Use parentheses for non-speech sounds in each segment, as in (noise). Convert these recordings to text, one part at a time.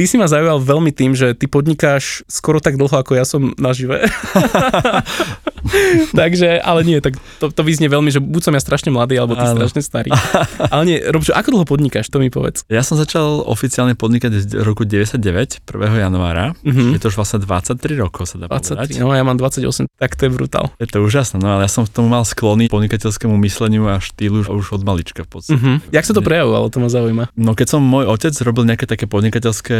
Ty si ma zaujal veľmi tým, že ty podnikáš skoro tak dlho, ako ja som nažive. (laughs) (laughs) Takže, ale nie, tak to, to vyznie veľmi, že buď som ja strašne mladý, alebo ty Áno. strašne starý. (laughs) ale nie, Robčo, ako dlho podnikáš, to mi povedz. Ja som začal oficiálne podnikať v roku 99, 1. januára. Uh-huh. Je to už vlastne 23 rokov, sa dá 23, povedať. No ja mám 28, tak to je brutál. Je to úžasné, no ale ja som v tom mal sklony podnikateľskému mysleniu a štýlu už od malička v podstate. Uh-huh. Jak sa to prejavovalo, to ma zaujíma. No keď som môj otec robil nejaké také podnikateľské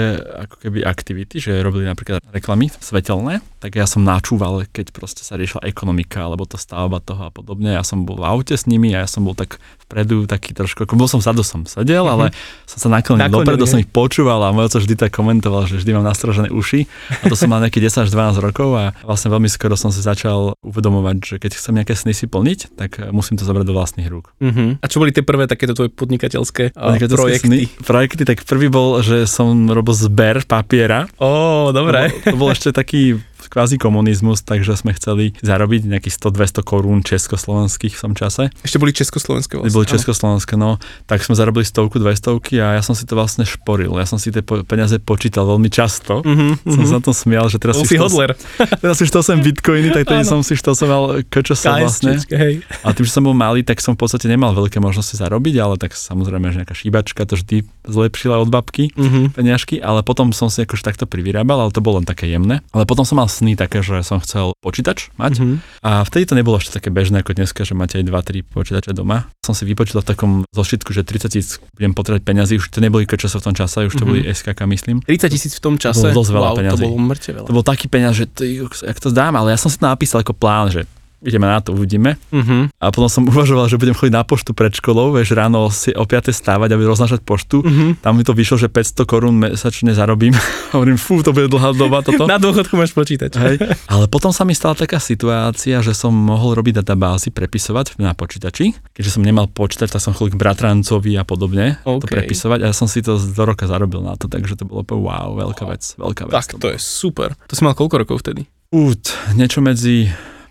ako keby aktivity, že robili napríklad reklamy svetelné, tak ja som načúval, keď proste sa riešila ekonomika alebo to stavba toho a podobne. Ja som bol v aute s nimi a ja som bol tak vpredu taký trošku, ako bol som vzadu som sedel, uh-huh. ale som sa naklonil dopredu, som ich počúval a môj otec vždy tak komentoval, že vždy mám nastrožené uši. A to som mal nejaký 10 až 12 rokov a vlastne veľmi skoro som si začal uvedomovať, že keď chcem nejaké sny si plniť, tak musím to zobrať do vlastných rúk. Uh-huh. A čo boli tie prvé takéto tvoje podnikateľské, podnikateľské projekty? Sny? Projekty, tak prvý bol, že som robil zber papiera. Ó, oh, dobre. To bol, to bol ešte taký kvázi komunizmus, takže sme chceli zarobiť nejakých 100-200 korún československých v tom čase. Ešte boli československé vlastne. Boli československé, no. Tak sme zarobili stovku, dve stovky a ja som si to vlastne šporil. Ja som si tie peniaze počítal veľmi často. Mm-hmm, som mm-hmm. sa na tom smial, že teraz Bol si, hodler. (laughs) teraz si štol sem bitcoiny, tak tedy som si štosoval sa vlastne. Hej. A tým, že som bol malý, tak som v podstate nemal veľké možnosti zarobiť, ale tak samozrejme, že nejaká šíbačka to vždy zlepšila od babky mm-hmm. peniažky, ale potom som si akože takto privyrábal, ale to bolo len také jemné. Ale potom som mal sny také, že som chcel počítač mať mm-hmm. a vtedy to nebolo ešte také bežné ako dneska, že máte aj 2-3 počítače doma. Som si vypočítal v takom zošitku, že 30 tisíc budem potrebať peniazy, už to neboli KČS v tom čase, už to mm-hmm. boli SKK, myslím. 30 tisíc v tom čase? To bolo dosť veľa wow, peňazí. To bolo mŕte veľa. To bol taký peniaz, že to, jak to zdám, ale ja som si to napísal ako plán, že ideme na to, uvidíme. Uh-huh. A potom som (laughs) uvažoval, že budem chodiť na poštu pred školou, vieš, ráno si o 5. stávať, aby roznášať poštu. Uh-huh. Tam mi to vyšlo, že 500 korún mesačne zarobím. (laughs) Hovorím, fú, to bude dlhá doba toto. (laughs) na dôchodku máš počítať. Hej. Ale potom sa mi stala taká situácia, že som mohol robiť databázy, prepisovať na počítači. Keďže som nemal počítač, tak som chodil k bratrancovi a podobne okay. to prepisovať a ja som si to do roka zarobil na to, takže to bolo wow, veľká vec, veľká vec. Tak to, to je super. To si mal koľko rokov vtedy? Út, niečo medzi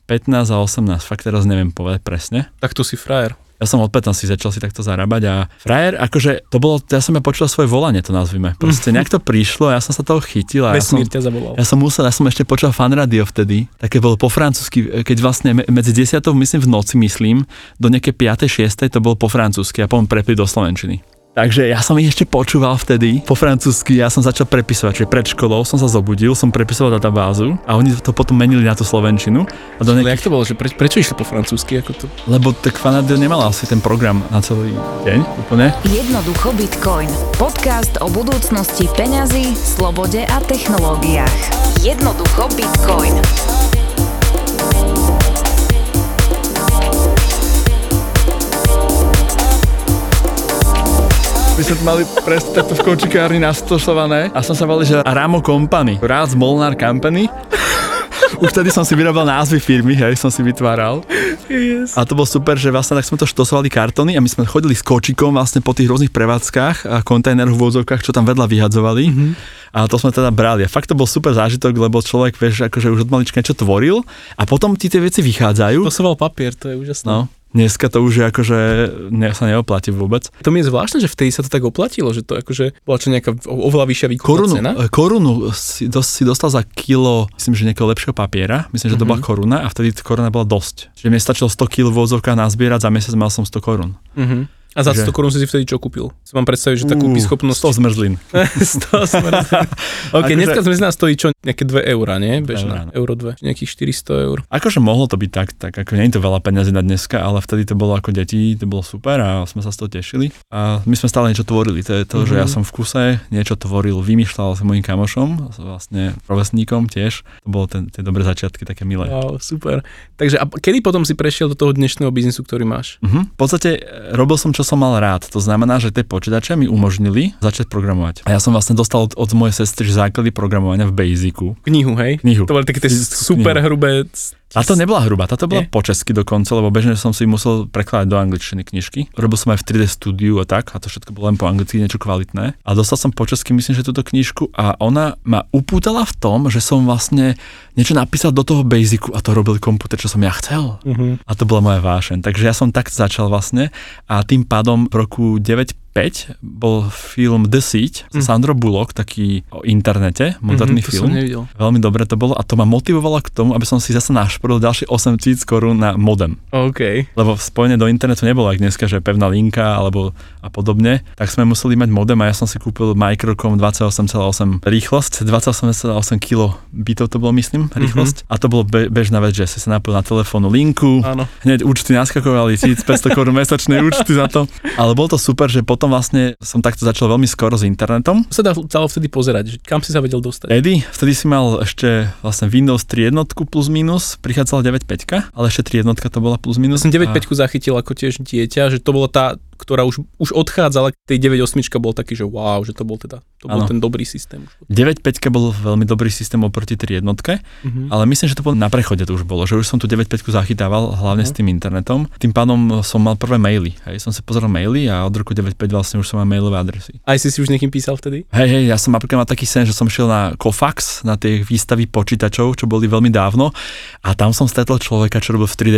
15 a 18, fakt teraz neviem povedať presne. Tak tu si frajer. Ja som od 15 začal si takto zarábať a frajer, akože to bolo, ja som ja počul svoje volanie, to nazvime. Proste (laughs) nejak to prišlo ja som sa toho chytil. A ja som, ťa zavolal. Ja som musel, ja som ešte počul fan radio vtedy, také bolo po francúzsky, keď vlastne medzi 10. myslím v noci myslím, do nejaké 5. 6. to bolo po francúzsky a potom prepli do slovenčiny. Takže ja som ich ešte počúval vtedy po francúzsky, ja som začal prepisovať, čiže pred školou som sa zobudil, som prepisoval databázu a oni to potom menili na tú slovenčinu. A do nejakých... jak to bolo, že pre, prečo išli po francúzsky? Ako to? Lebo tak Fanadio nemal asi ten program na celý deň úplne. Jednoducho Bitcoin. Podcast o budúcnosti peňazí, slobode a technológiách. Jednoducho Bitcoin. My sme mali presne takto v kočikárni nastosované a som sa volil, že Ramo Company, Rád Molnár Company. (laughs) Už vtedy som si vyrábal názvy firmy, hej, som si vytváral. Yes. A to bolo super, že vlastne tak sme to štosovali kartony a my sme chodili s kočikom vlastne po tých rôznych prevádzkach a kontajneroch v vozovkách, čo tam vedľa vyhadzovali. Mm-hmm. A to sme teda brali. A fakt to bol super zážitok, lebo človek, vieš, akože už od malička niečo tvoril a potom ti tie veci vychádzajú. Stosoval papier, to je úžasné. No. Dneska to už je akože ne, sa neoplatí vôbec. To mi je zvláštne, že vtedy sa to tak oplatilo, že to akože bola čo nejaká oveľa vyššia výkupná korunu, cena. E, korunu si, dos, si dostal za kilo, myslím, že nejakého lepšieho papiera. Myslím, že to mm-hmm. bola koruna a vtedy koruna bola dosť. Čiže mi stačilo 100 kg v vozovkách nazbierať, za mesiac mal som 100 korún. Mm-hmm. A za 100 korún si si vtedy čo kúpil? Si mám predstaviť, že tá kúpi schopnosť... 100 zmrzlin. 100 (laughs) zmrzlin. (laughs) OK, akože... dneska zmrzlina stojí čo? Nejaké 2 eurá, nie? Bežná. Euro 2. Nejakých 400 eur. Akože mohlo to byť tak, tak ako nie je to veľa peniazy na dneska, ale vtedy to bolo ako deti, to bolo super a sme sa z toho tešili. A my sme stále niečo tvorili. To je to, mm-hmm. že ja mhm. som v kuse niečo tvoril, vymýšľal s mojim kamošom, vlastne rovesníkom tiež. To bolo ten, tie dobré začiatky, také milé. Wow, super. Takže a kedy potom si prešiel do toho dnešného biznisu, ktorý máš? Mm-hmm. V podstate e, robil som, čo som mal rád. To znamená, že tie počítače mi umožnili začať programovať. A ja som vlastne dostal od, od mojej sestry základy programovania v Basicu. Knihu, hej? Knihu. To boli také tie super knihu. hrubé a to nebola hrubá, táto bola Nie? po česky dokonca, lebo bežne som si musel prekladať do angličtiny knižky. Robil som aj v 3D studiu a tak, a to všetko bolo len po anglicky, niečo kvalitné. A dostal som po česky, myslím, že túto knižku a ona ma upútala v tom, že som vlastne niečo napísal do toho basicu a to robil komputer, čo som ja chcel. Uh-huh. A to bola moja vášeň. Takže ja som tak začal vlastne a tým pádom v roku 9 bol film The Seed mm. Hm. Sandro Bullock, taký o internete, moderný Mhm, to film. Veľmi dobre to bolo a to ma motivovalo k tomu, aby som si zase našporil ďalšie 8 tisíc korún na modem. OK. Lebo spojenie do internetu nebolo ako dneska, že pevná linka alebo a podobne, tak sme museli mať modem a ja som si kúpil Microcom 28,8 rýchlosť, 28,8 kilo bitov to bolo myslím, rýchlosť a to bolo be- bežná vec, že si sa napojil na telefónnu linku, Áno. hneď účty naskakovali, 1500 korún mesačné účty za to, ale bolo to super, že potom vlastne som takto začal veľmi skoro s internetom. To sa dá dalo vtedy pozerať, že kam si sa vedel dostať. Edy, vtedy si mal ešte vlastne Windows 3 jednotku plus minus, prichádzala 9.5, ale ešte 3 jednotka to bola plus Ja minus. som 9.5 a- zachytil ako tiež dieťa, že to bola tá, ktorá už, už odchádzala, tej 9.8 bol taký, že wow, že to bol teda, to bol Áno. ten dobrý systém. 9.5 bol veľmi dobrý systém oproti 3 jednotke, Mhm. ale myslím, že to bolo na prechode to už bolo, že už som tu 9.5 zachytával, hlavne s Mhm. tým internetom. Tým pádom som mal prvé maily, hej, som si pozeral maily a od roku 9.5 vlastne už som mal mailové adresy. Aj si si už niekým písal vtedy? Hej, hej, ja som napríklad mal taký sen, že som šiel na Kofax, na tie výstavy počítačov, čo boli veľmi dávno a tam som stretol človeka, čo robil v 3D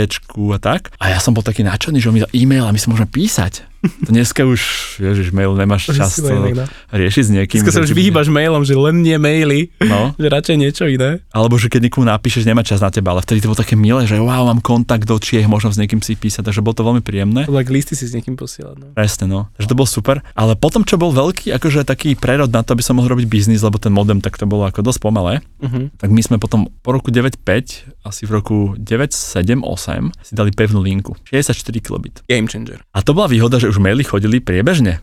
a tak a ja som bol taký nadšený, že on mi dal e-mail a my si môžeme písať. Dneska už, ježiš, mail nemáš čas to dá. riešiť s niekým. Dneska sa už vyhýbaš mailom, že len nie maily, No, (laughs) že radšej niečo iné. alebo že keď niekomu napíšeš, nemá čas na teba, ale vtedy to bolo také milé, že wow, mám kontakt do Čiech, možno s niekým si písať, takže bolo to veľmi príjemné. To tak listy si s niekým posielať. No. Presne, no. Takže to bol super. Ale potom, čo bol veľký, akože taký prerod na to, aby som mohol robiť biznis, lebo ten modem tak to bolo ako dosť pomalé, Uh-huh. tak my sme potom po roku 9.5, asi v roku 9.7.8 si dali pevnú linku. 64 kilobit. Game changer. A to bola výhoda, že už maily chodili priebežne.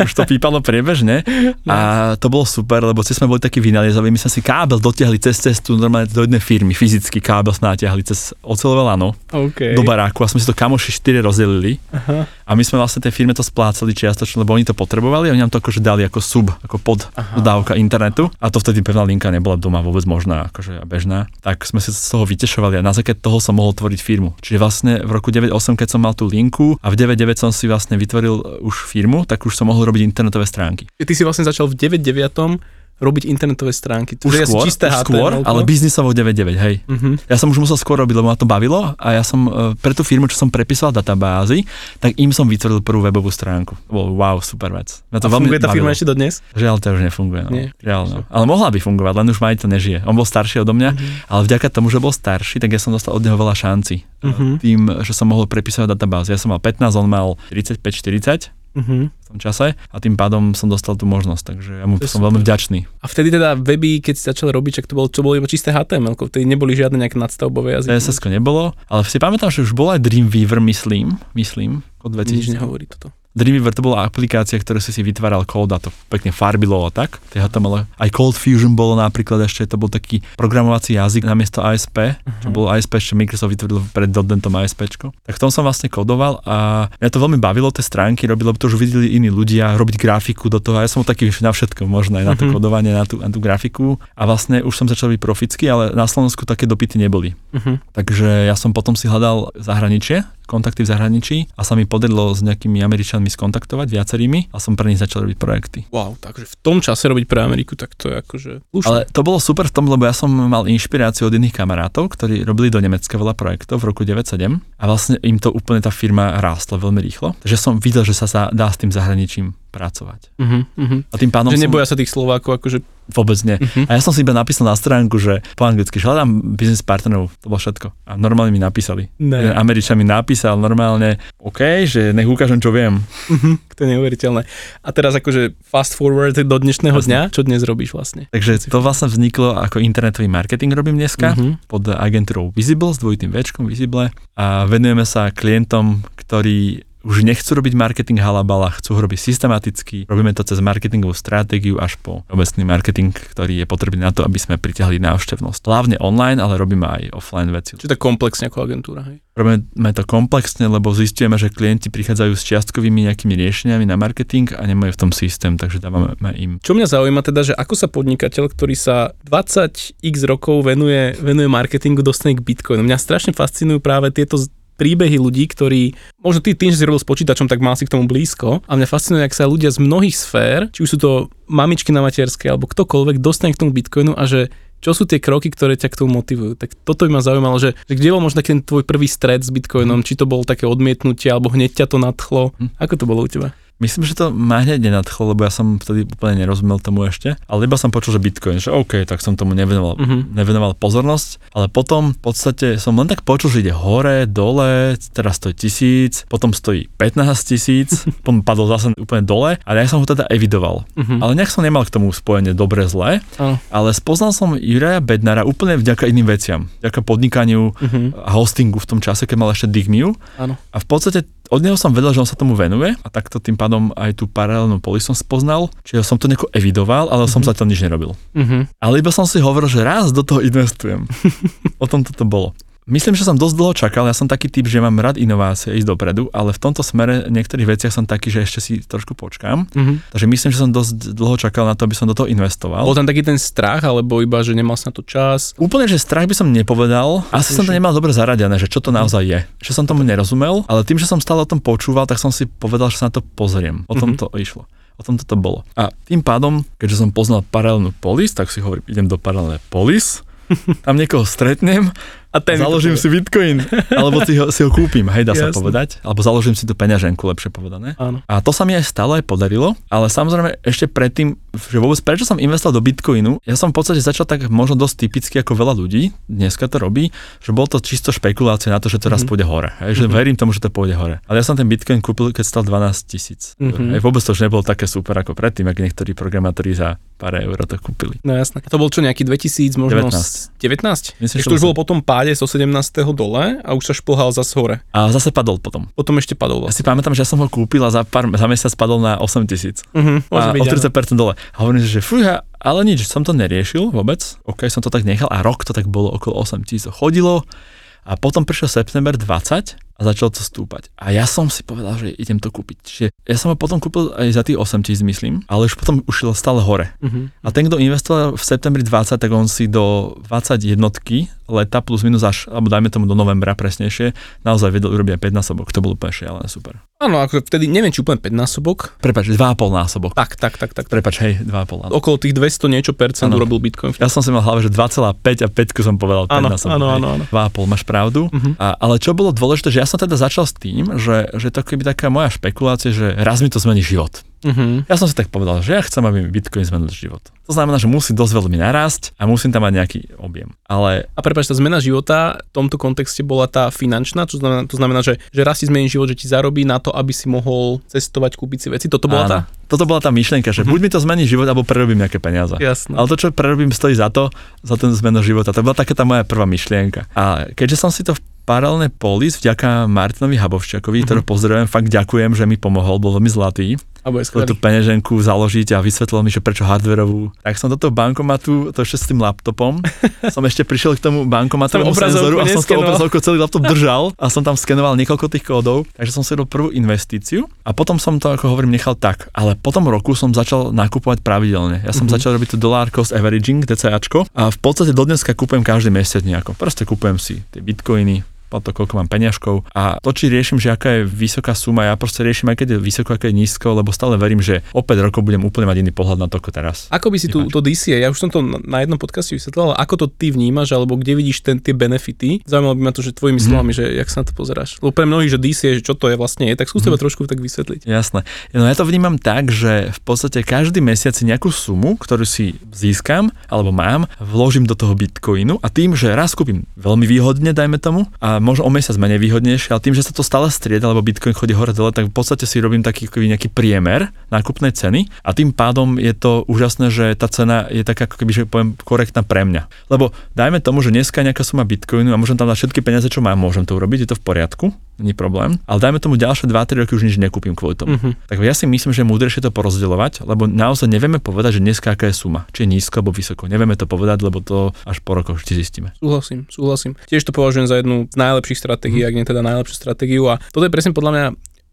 Už to pípalo priebežne (laughs) a to bolo super, lebo ste sme boli takí vynaliezaví, my sme si kábel dotiahli cez cestu normálne do jednej firmy, fyzicky kábel sme natiahli cez ocelové lano OK. do baráku a sme si to kamoši 4 rozdelili Aha. a my sme vlastne tej firme to splácali čiastočne, lebo oni to potrebovali a oni nám to akože dali ako sub, ako pod dodávka internetu a to vtedy pevná linka nebola doma vôbec možná, akože bežná. Tak sme si z toho vytešovali a na základe toho som mohol tvoriť firmu. Čiže vlastne v roku 98, keď som mal tú linku a v 99 som si vlastne vytvoril už firmu, tak už som mohol robiť internetové stránky. Ty si vlastne začal v 9.9 robiť internetové stránky. To Už je skôr, čisté už HTML. skôr ale biznisovo 99, hej. Uh-huh. Ja som už musel skôr robiť, lebo ma to bavilo a ja som e, pre tú firmu, čo som prepísal databázy, tak im som vytvoril prvú webovú stránku. To bolo wow, super vec. Mňa A to veľmi funguje tá bavilo. firma ešte dodnes? Žiaľ, to už nefunguje. No. Nie. Žiaľ, no. Ale mohla by fungovať, len už majiteľ nežije. On bol starší odo mňa, Mhm. ale vďaka tomu, že bol starší, tak ja som dostal od neho veľa šanci. Mhm. Tým, že som mohol prepísať databázy. Ja som mal 15, on mal 35-40 Uh-huh. v tom čase a tým pádom som dostal tú možnosť, takže ja mu To som veľmi vďačný. A vtedy teda weby, keď si začal robiť, čak to bolo, čo bolo iba čisté HTML, vtedy neboli žiadne nejaké nadstavbové jazyky. css nebolo, ale si pamätám, že už bol aj Dreamweaver, myslím, myslím, od Nič 2000. nehovorí toto. Dreamweaver to bola aplikácia, ktorú si si vytváral kód a to pekne farbilo a tak. HTML. Aj Cold Fusion bolo napríklad ešte, to bol taký programovací jazyk namiesto ASP, čo bol ASP, čo Microsoft vytvoril pred .NETom ASP. Tak v tom som vlastne kodoval a mňa to veľmi bavilo tie stránky robiť, lebo to už videli iní ľudia, robiť grafiku do toho a ja som taký na všetko možné, aj na to Mhm. kodovanie, na tú, na tú grafiku a vlastne už som začal byť proficky, ale na Slovensku také dopity neboli. Uh-huh. Takže ja som potom si hľadal zahraničie, kontakty v zahraničí a sa mi podarilo s nejakými Američanmi skontaktovať, viacerými a som pre nich začal robiť projekty. Wow, takže v tom čase robiť pre Ameriku, tak to je akože... Už Ale to bolo super v tom, lebo ja som mal inšpiráciu od iných kamarátov, ktorí robili do Nemecka veľa projektov v roku 97 a vlastne im to úplne tá firma rástla veľmi rýchlo. Takže som videl, že sa dá s tým zahraničím pracovať. Uh-huh, uh-huh. A tým pádom Že som... neboja sa tých Slovákov, akože... Vôbec nie. Uh-huh. A ja som si iba napísal na stránku, že po anglicky, hľadám business partnerov, to bolo všetko. A normálne mi napísali. Ne. Američan mi napísal normálne, OK, že nech ukážem, čo viem. Uh-huh. To je neuveriteľné. A teraz akože fast forward do dnešného Jasne. dňa, čo dnes robíš vlastne? Takže to vlastne vzniklo ako internetový marketing robím dneska Mhm. pod agentúrou Visible s dvojitým Včkom Visible a venujeme sa klientom, ktorí už nechcú robiť marketing halabala, chcú ho robiť systematicky. Robíme to cez marketingovú stratégiu až po obecný marketing, ktorý je potrebný na to, aby sme pritiahli návštevnosť. Hlavne online, ale robíme aj offline veci. Čiže tak komplexne ako agentúra, hej? Robíme to komplexne, lebo zistujeme, že klienti prichádzajú s čiastkovými nejakými riešeniami na marketing a nemajú v tom systém, takže dávame im Čo mňa zaujíma teda, že ako sa podnikateľ, ktorý sa 20x rokov venuje, venuje marketingu, dostane k Bitcoinu. Mňa strašne fascinujú práve tieto príbehy ľudí, ktorí, možno ty tým, že si robil s počítačom, tak mal si k tomu blízko. A mňa fascinuje, ak sa ľudia z mnohých sfér, či už sú to mamičky na materskej, alebo ktokoľvek, dostane k tomu Bitcoinu a že čo sú tie kroky, ktoré ťa k tomu motivujú. Tak toto by ma zaujímalo, že, že kde bol možno taký ten tvoj prvý stred s Bitcoinom, či to bolo také odmietnutie, alebo hneď ťa to nadchlo. Hm. Ako to bolo u teba? Myslím, že to ma hneď nenadchlo, lebo ja som vtedy úplne nerozumel tomu ešte, ale iba som počul, že Bitcoin, že OK, tak som tomu nevenoval, Mhm. nevenoval pozornosť, ale potom v podstate som len tak počul, že ide hore, dole, teraz stojí tisíc, potom stojí 15 tisíc, (laughs) potom padol zase úplne dole, ale ja som ho teda evidoval. Mhm. Ale nejak som nemal k tomu spojenie dobre zlé, Áno. ale spoznal som Juraja Bednara úplne vďaka iným veciam. Vďaka podnikaniu Mhm. a hostingu v tom čase, keď mal ešte Digmiu. Áno. A v podstate od neho som vedel, že on sa tomu venuje a takto tým pádom aj tú paralelnú polis som spoznal. Čiže som to nejako evidoval, ale som Mhm. zatiaľ nič nerobil. Mhm. Ale iba som si hovoril, že raz do toho investujem. (laughs) o tom toto bolo. Myslím, že som dosť dlho čakal, ja som taký typ, že mám rád inovácie, ísť dopredu, ale v tomto smere v niektorých veciach som taký, že ešte si trošku počkám. Mhm. Takže myslím, že som dosť dlho čakal na to, aby som do toho investoval. Bol tam taký ten strach, alebo iba, že nemal si na to čas? Úplne, že strach by som nepovedal. Asi som to nemal dobre zaradené, že čo to naozaj je. Že som tomu nerozumel, ale tým, že som stále o tom počúval, tak som si povedal, že sa na to pozriem. O tom Mhm. to išlo. O tom toto bolo. A tým pádom, keďže som poznal paralelnú polis, tak si hovorím, idem do paralelnej polis, (laughs) tam niekoho stretnem A ten založím si Bitcoin, (laughs) alebo si ho, si ho kúpim, hej, dá sa Jasné. povedať. Alebo založím si tú peňaženku, lepšie povedané. Áno. A to sa mi aj stále aj podarilo, ale samozrejme ešte predtým, že vôbec prečo som investoval do Bitcoinu, ja som v podstate začal tak možno dosť typicky ako veľa ľudí, dneska to robí, že bolo to čisto špekulácia na to, že to raz Mhm. pôjde hore. Hej, že Mhm. verím tomu, že to pôjde hore. Ale ja som ten Bitcoin kúpil, keď stal 12 tisíc. Mhm. Hej, vôbec to už nebolo také super ako predtým, ak niektorí programátori za pár eur to kúpili. No jasné. A to bol čo, nejaký 2000, možno 19. 19? Myslím, Ešte to už bolo po tom páde zo 17. dole a už sa šplhal zase hore. A zase padol potom. Potom ešte padol Ja vlastne. si pamätám, že ja som ho kúpil a za, pár, za mesiac padol na 8 tisíc. Mhm, a o áno. 30% dole. A hovorím že fúha, ale nič, som to neriešil vôbec. OK, som to tak nechal a rok to tak bolo okolo 8 tisíc. to Chodilo a potom prišiel september 20 a začalo to stúpať. A ja som si povedal, že idem to kúpiť. Čiže ja som ho potom kúpil aj za tých 8 tisíc, myslím, ale už potom ušiel stále hore. Mhm. A ten, kto investoval v septembri 20, tak on si do 20 jednotky leta plus minus až, alebo dajme tomu do novembra presnejšie, naozaj vedel urobiť aj 5 násobok. To bolo úplne šialené, super. Áno, ako vtedy, neviem, či úplne 5 násobok. Prepač, 2,5 násobok. Tak, tak, tak, tak. Prepač, hej, 2,5 násobok. Okolo tých 200 niečo percent Áno. urobil Bitcoin. Ja som si mal v hlave, že 2,5 a 5 som povedal 5 Áno, násobok. áno, áno, áno. 2,5, máš pravdu. Mhm. A, ale čo bolo dôležité, že ja som teda začal s tým, že, že to keby taká moja špekulácia, že raz mi to zmení život. Mhm. Ja som si tak povedal, že ja chcem, aby mi Bitcoin zmenil život. To znamená, že musí dosť veľmi narásť a musím tam mať nejaký objem. Ale A prepáč, tá zmena života v tomto kontexte bola tá finančná, čo znamená, to znamená, že, že raz si zmení život, že ti zarobí na to, aby si mohol cestovať, kúpiť si veci. Toto bola áno, tá? toto bola tá myšlienka, že Mhm. buď mi to zmení život, alebo prerobím nejaké peniaze. Jasné. Ale to, čo prerobím, stojí za to, za ten zmenu života. To bola taká tá moja prvá myšlienka. A keďže som si to v paralelnej polis vďaka Martinovi Habovščakovi, ktorého pozdravujem, fakt ďakujem, že mi pomohol, bol veľmi zlatý. Chcel tú peňaženku založiť a vysvetlil mi, že prečo hardverovú. Tak som do toho bankomatu, to ešte s tým laptopom, (laughs) som ešte prišiel k tomu bankomatovému obrazovku senzoru a som s tou neskenoval. obrazovkou celý laptop (laughs) držal a som tam skenoval niekoľko tých kódov, takže som si robil prvú investíciu a potom som to, ako hovorím, nechal tak. Ale po tom roku som začal nakupovať pravidelne. Ja som Mhm. začal robiť to dollar cost averaging, DCAčko a v podstate do dneska kupujem každý mesiac nejako. Proste kupujem si tie bitcoiny, podľa toho, koľko mám peňažkov. A to, či riešim, že aká je vysoká suma, ja proste riešim, aj keď je vysoko, aké je nízko, lebo stále verím, že o 5 rokov budem úplne mať iný pohľad na to, ako teraz. Ako by si tu, to DCA, ja už som to na- jednom podcaste vysvetlil, ale ako to ty vnímaš, alebo kde vidíš ten, tie benefity? Zaujímalo by ma to, že tvojimi Mhm. slovami, že jak sa na to pozeráš. Lebo pre mnohých, že DCA, že čo to je vlastne je, tak skús teba trošku tak vysvetliť. Jasné. No ja to vnímam tak, že v podstate každý mesiac si nejakú sumu, ktorú si získam alebo mám, vložím do toho bitcoinu a tým, že raz kúpim veľmi výhodne, dajme tomu, a možno o mesiac menej výhodnejšie, ale tým, že sa to stále strieda, lebo bitcoin chodí hore dole, tak v podstate si robím taký nejaký priemer nákupnej ceny a tým pádom je to úžasné, že tá cena je taká ako keby, že poviem, korektná pre mňa. Lebo dajme tomu, že dneska nejaká suma bitcoinu a môžem tam dať všetky peniaze, čo mám, môžem to urobiť, je to v poriadku, není problém, ale dajme tomu ďalšie 2-3 roky už nič nekúpim kvôli tomu. Mhm. Tak ja si myslím, že je múdrejšie to porozdeľovať, lebo naozaj nevieme povedať, že dneska aká je suma, či je nízko alebo vysoko. Nevieme to povedať, lebo to až po rokoch vždy zistíme. Súhlasím, súhlasím. Tiež to považujem za jednu z najlepších stratégií, ak nie teda najlepšiu stratégiu. A toto je presne podľa mňa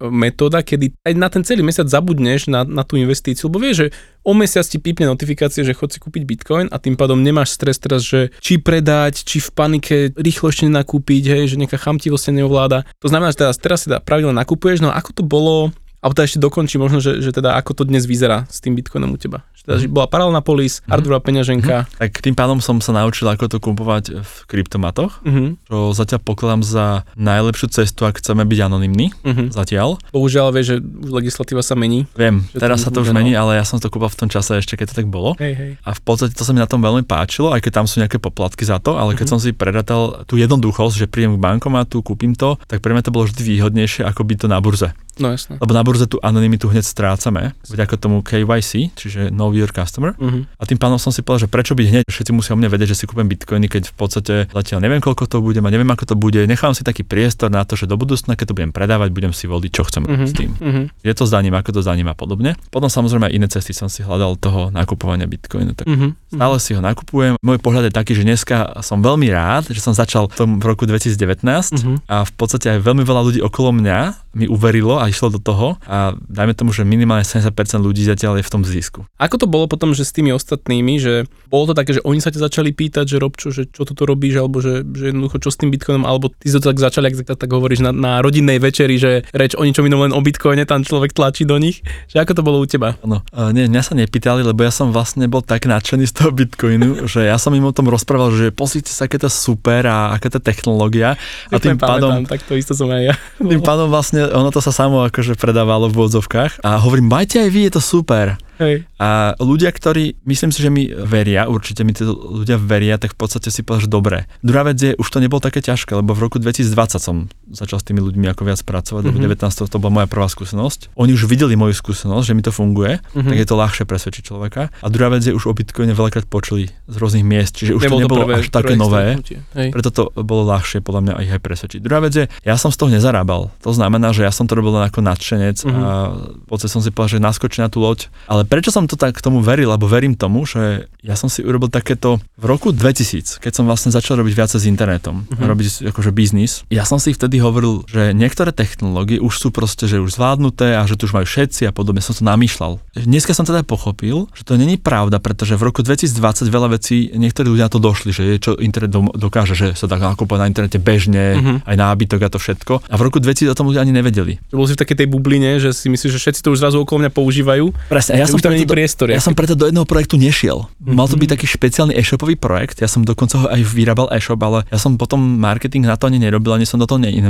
metóda, kedy aj na ten celý mesiac zabudneš na, na tú investíciu, lebo vieš, že o mesiac ti pípne notifikácie, že chod si kúpiť bitcoin a tým pádom nemáš stres teraz, že či predať, či v panike rýchlo ešte nakúpiť, hej, že nejaká chamtivosť neovláda. To znamená, že teraz, teraz si dá pravidlo nakupuješ, no ako to bolo A teda ešte dokončí možno, že, že teda ako to dnes vyzerá s tým bitcoinom u teba. Že teda, že bola paralelná polis, hardwareová peňaženka. Tak tým pádom som sa naučil, ako to kupovať v kryptomatoch, Mhm. čo zatiaľ pokladám za najlepšiu cestu, ak chceme byť anonymní. Mhm. Zatiaľ. Bohužiaľ vieš, že už legislatíva sa mení. Viem, teraz sa to už bude, no. mení, ale ja som to kúpal v tom čase ešte, keď to tak bolo. Hej, hej. A v podstate to sa mi na tom veľmi páčilo, aj keď tam sú nejaké poplatky za to, ale keď Mhm. som si predatal tú jednoduchosť, že prídem k bankomatu, kúpim to, tak pre mňa to bolo vždy výhodnejšie, ako byť to na burze. No jasné. Lebo na burze tú anonymitu hneď strácame, vďaka tomu KYC, čiže Know Your Customer. Mhm. A tým pádom som si povedal, že prečo byť hneď, všetci musia o mne vedieť, že si kúpim bitcoiny, keď v podstate zatiaľ neviem, koľko to bude, a neviem, ako to bude. Nechám si taký priestor na to, že do budúcna, keď to budem predávať, budem si voliť, čo chcem Mhm. s tým. Mhm. Je to zdaním, ako to zdaním a podobne. Potom samozrejme aj iné cesty som si hľadal toho nakupovania bitcoinu. Tak Mhm. Stále si ho nakupujem. Môj pohľad je taký, že dneska som veľmi rád, že som začal v tom roku 2019 Mhm. a v podstate aj veľmi veľa ľudí okolo mňa mi uverilo a išlo do toho a dajme tomu, že minimálne 70% ľudí zatiaľ je v tom zisku. Ako to bolo potom, že s tými ostatnými, že bolo to také, že oni sa ťa začali pýtať, že rob čo, že čo tu robíš, alebo že, že jednoducho čo s tým bitcoinom, alebo ty si to tak začali, ak tak, tak hovoríš, na, na rodinnej večeri, že reč o ničom inom len o bitcoine, tam človek tlačí do nich. Že ako to bolo u teba? No, nie, mňa sa nepýtali, lebo ja som vlastne bol tak nadšený z toho Bitcoinu, (laughs) že ja som im o tom rozprával, že pozrite sa, aké to super a aká to technológia. A tým pamätám, pádom, Tak to isto som aj ja. tým pádom vlastne ono to sa samo akože predávalo v odzovkách a hovorím, majte aj vy, je to super. Hej. A ľudia, ktorí, myslím si, že mi veria, určite mi tí ľudia veria, tak v podstate si povedal, že dobre. Druhá vec je, už to nebolo také ťažké, lebo v roku 2020 som začal s tými ľuďmi ako viac pracovať, lebo Mhm. 19 to bola moja prvá skúsenosť. Oni už videli moju skúsenosť, že mi to funguje, Mhm. tak je to ľahšie presvedčiť človeka. A druhá vec je, už o Bitcoine veľakrát počuli z rôznych miest, čiže už Nebolo to nebolo prvé- až také nové. Hej. Preto to bolo ľahšie podľa mňa ich aj presvedčiť. Druhá vec je, ja som z toho nezarábal. To znamená, že ja som to robil len ako nadšenec Mhm. a v podstate som si povedal, že naskočí na tú loď. Ale prečo som to tak k tomu veril, alebo verím tomu, že ja som si urobil takéto v roku 2000, keď som vlastne začal robiť viac s internetom, Mhm. robiť akože biznis. Ja som si vtedy hovoril, že niektoré technológie už sú proste, že už zvládnuté a že tu už majú všetci a podobne som to namýšľal. Dneska som teda pochopil, že to není pravda, pretože v roku 2020 veľa vecí, niektorí ľudia na to došli, že je čo internet dokáže, že sa dá nakupovať na internete bežne, Mhm. aj nábytok a to všetko. A v roku 2000 o tom ľudia ani nevedeli. Bol si v takej tej bubline, že si myslíš, že všetci to už zrazu okolo mňa používajú. Presne, ja som preto, do, priestor. ja som preto do jedného projektu nešiel. Mal to byť taký špeciálny e-shopový projekt, ja som dokonca ho aj vyrábal e-shop, ale ja som potom marketing na to ani nerobil, ani som do toho neinvestoval,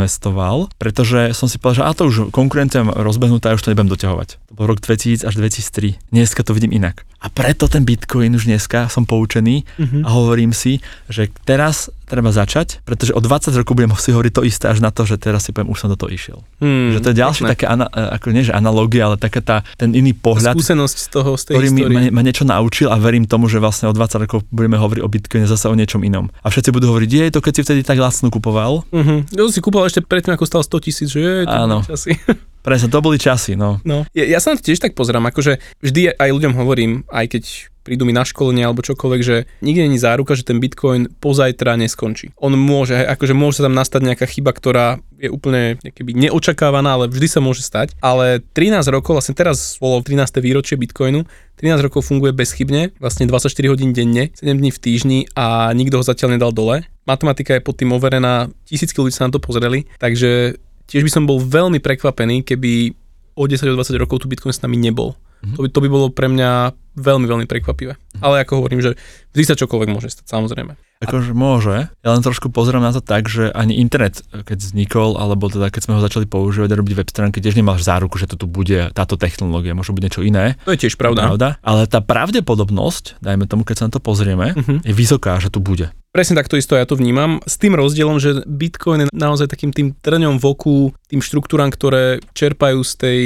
pretože som si povedal, že a to už konkurencia rozbehnutá, už to nebudem doťahovať. To bol rok 2000 až 2003. Dneska to vidím inak. A preto ten Bitcoin už dneska som poučený Mhm. a hovorím si, že teraz treba začať, pretože o 20 rokov budem si hovoriť to isté až na to, že teraz si poviem, už som do toho išiel. Hmm, že to je ďalšie pekné. také, ana, ako nie že analogia, ale taká tá, ten iný pohľad, Skúsenosť z toho, z tej ktorý mi, ma, ma niečo naučil a verím tomu, že vlastne o 20 rokov budeme hovoriť o Bitcoine zase o niečom inom. A všetci budú hovoriť, je to, keď si vtedy tak lacno kupoval. Mhm. Ja si kúpal ešte predtým, ako stal 100 tisíc, že je, to Áno. časy. (laughs) Presne, to boli časy, no. No. Ja, ja sa tiež tak pozerám, akože vždy aj ľuďom hovorím, aj keď prídu mi na školenie alebo čokoľvek, že nikde není záruka, že ten Bitcoin pozajtra neskončí. On môže, akože môže sa tam nastať nejaká chyba, ktorá je úplne keby neočakávaná, ale vždy sa môže stať. Ale 13 rokov, vlastne teraz bolo 13. výročie Bitcoinu, 13 rokov funguje bezchybne, vlastne 24 hodín denne, 7 dní v týždni a nikto ho zatiaľ nedal dole. Matematika je pod tým overená, tisícky ľudí sa na to pozreli, takže tiež by som bol veľmi prekvapený, keby o 10-20 rokov tu Bitcoin s nami nebol. Mhm. To, by, to by bolo pre mňa veľmi, veľmi prekvapivé. Ale ako hovorím, že vždy sa čokoľvek môže stať, samozrejme. Akože môže. Ja len trošku pozerám na to tak, že ani internet, keď vznikol, alebo teda keď sme ho začali používať a robiť web stránky, tiež nemáš záruku, že to tu bude táto technológia, môže byť niečo iné. To je tiež pravda. Pravda. Ale tá pravdepodobnosť, dajme tomu, keď sa na to pozrieme, Mhm. je vysoká, že tu bude. Presne takto isto ja to vnímam. S tým rozdielom, že Bitcoin je naozaj takým tým trňom v oku, tým štruktúram, ktoré čerpajú z tej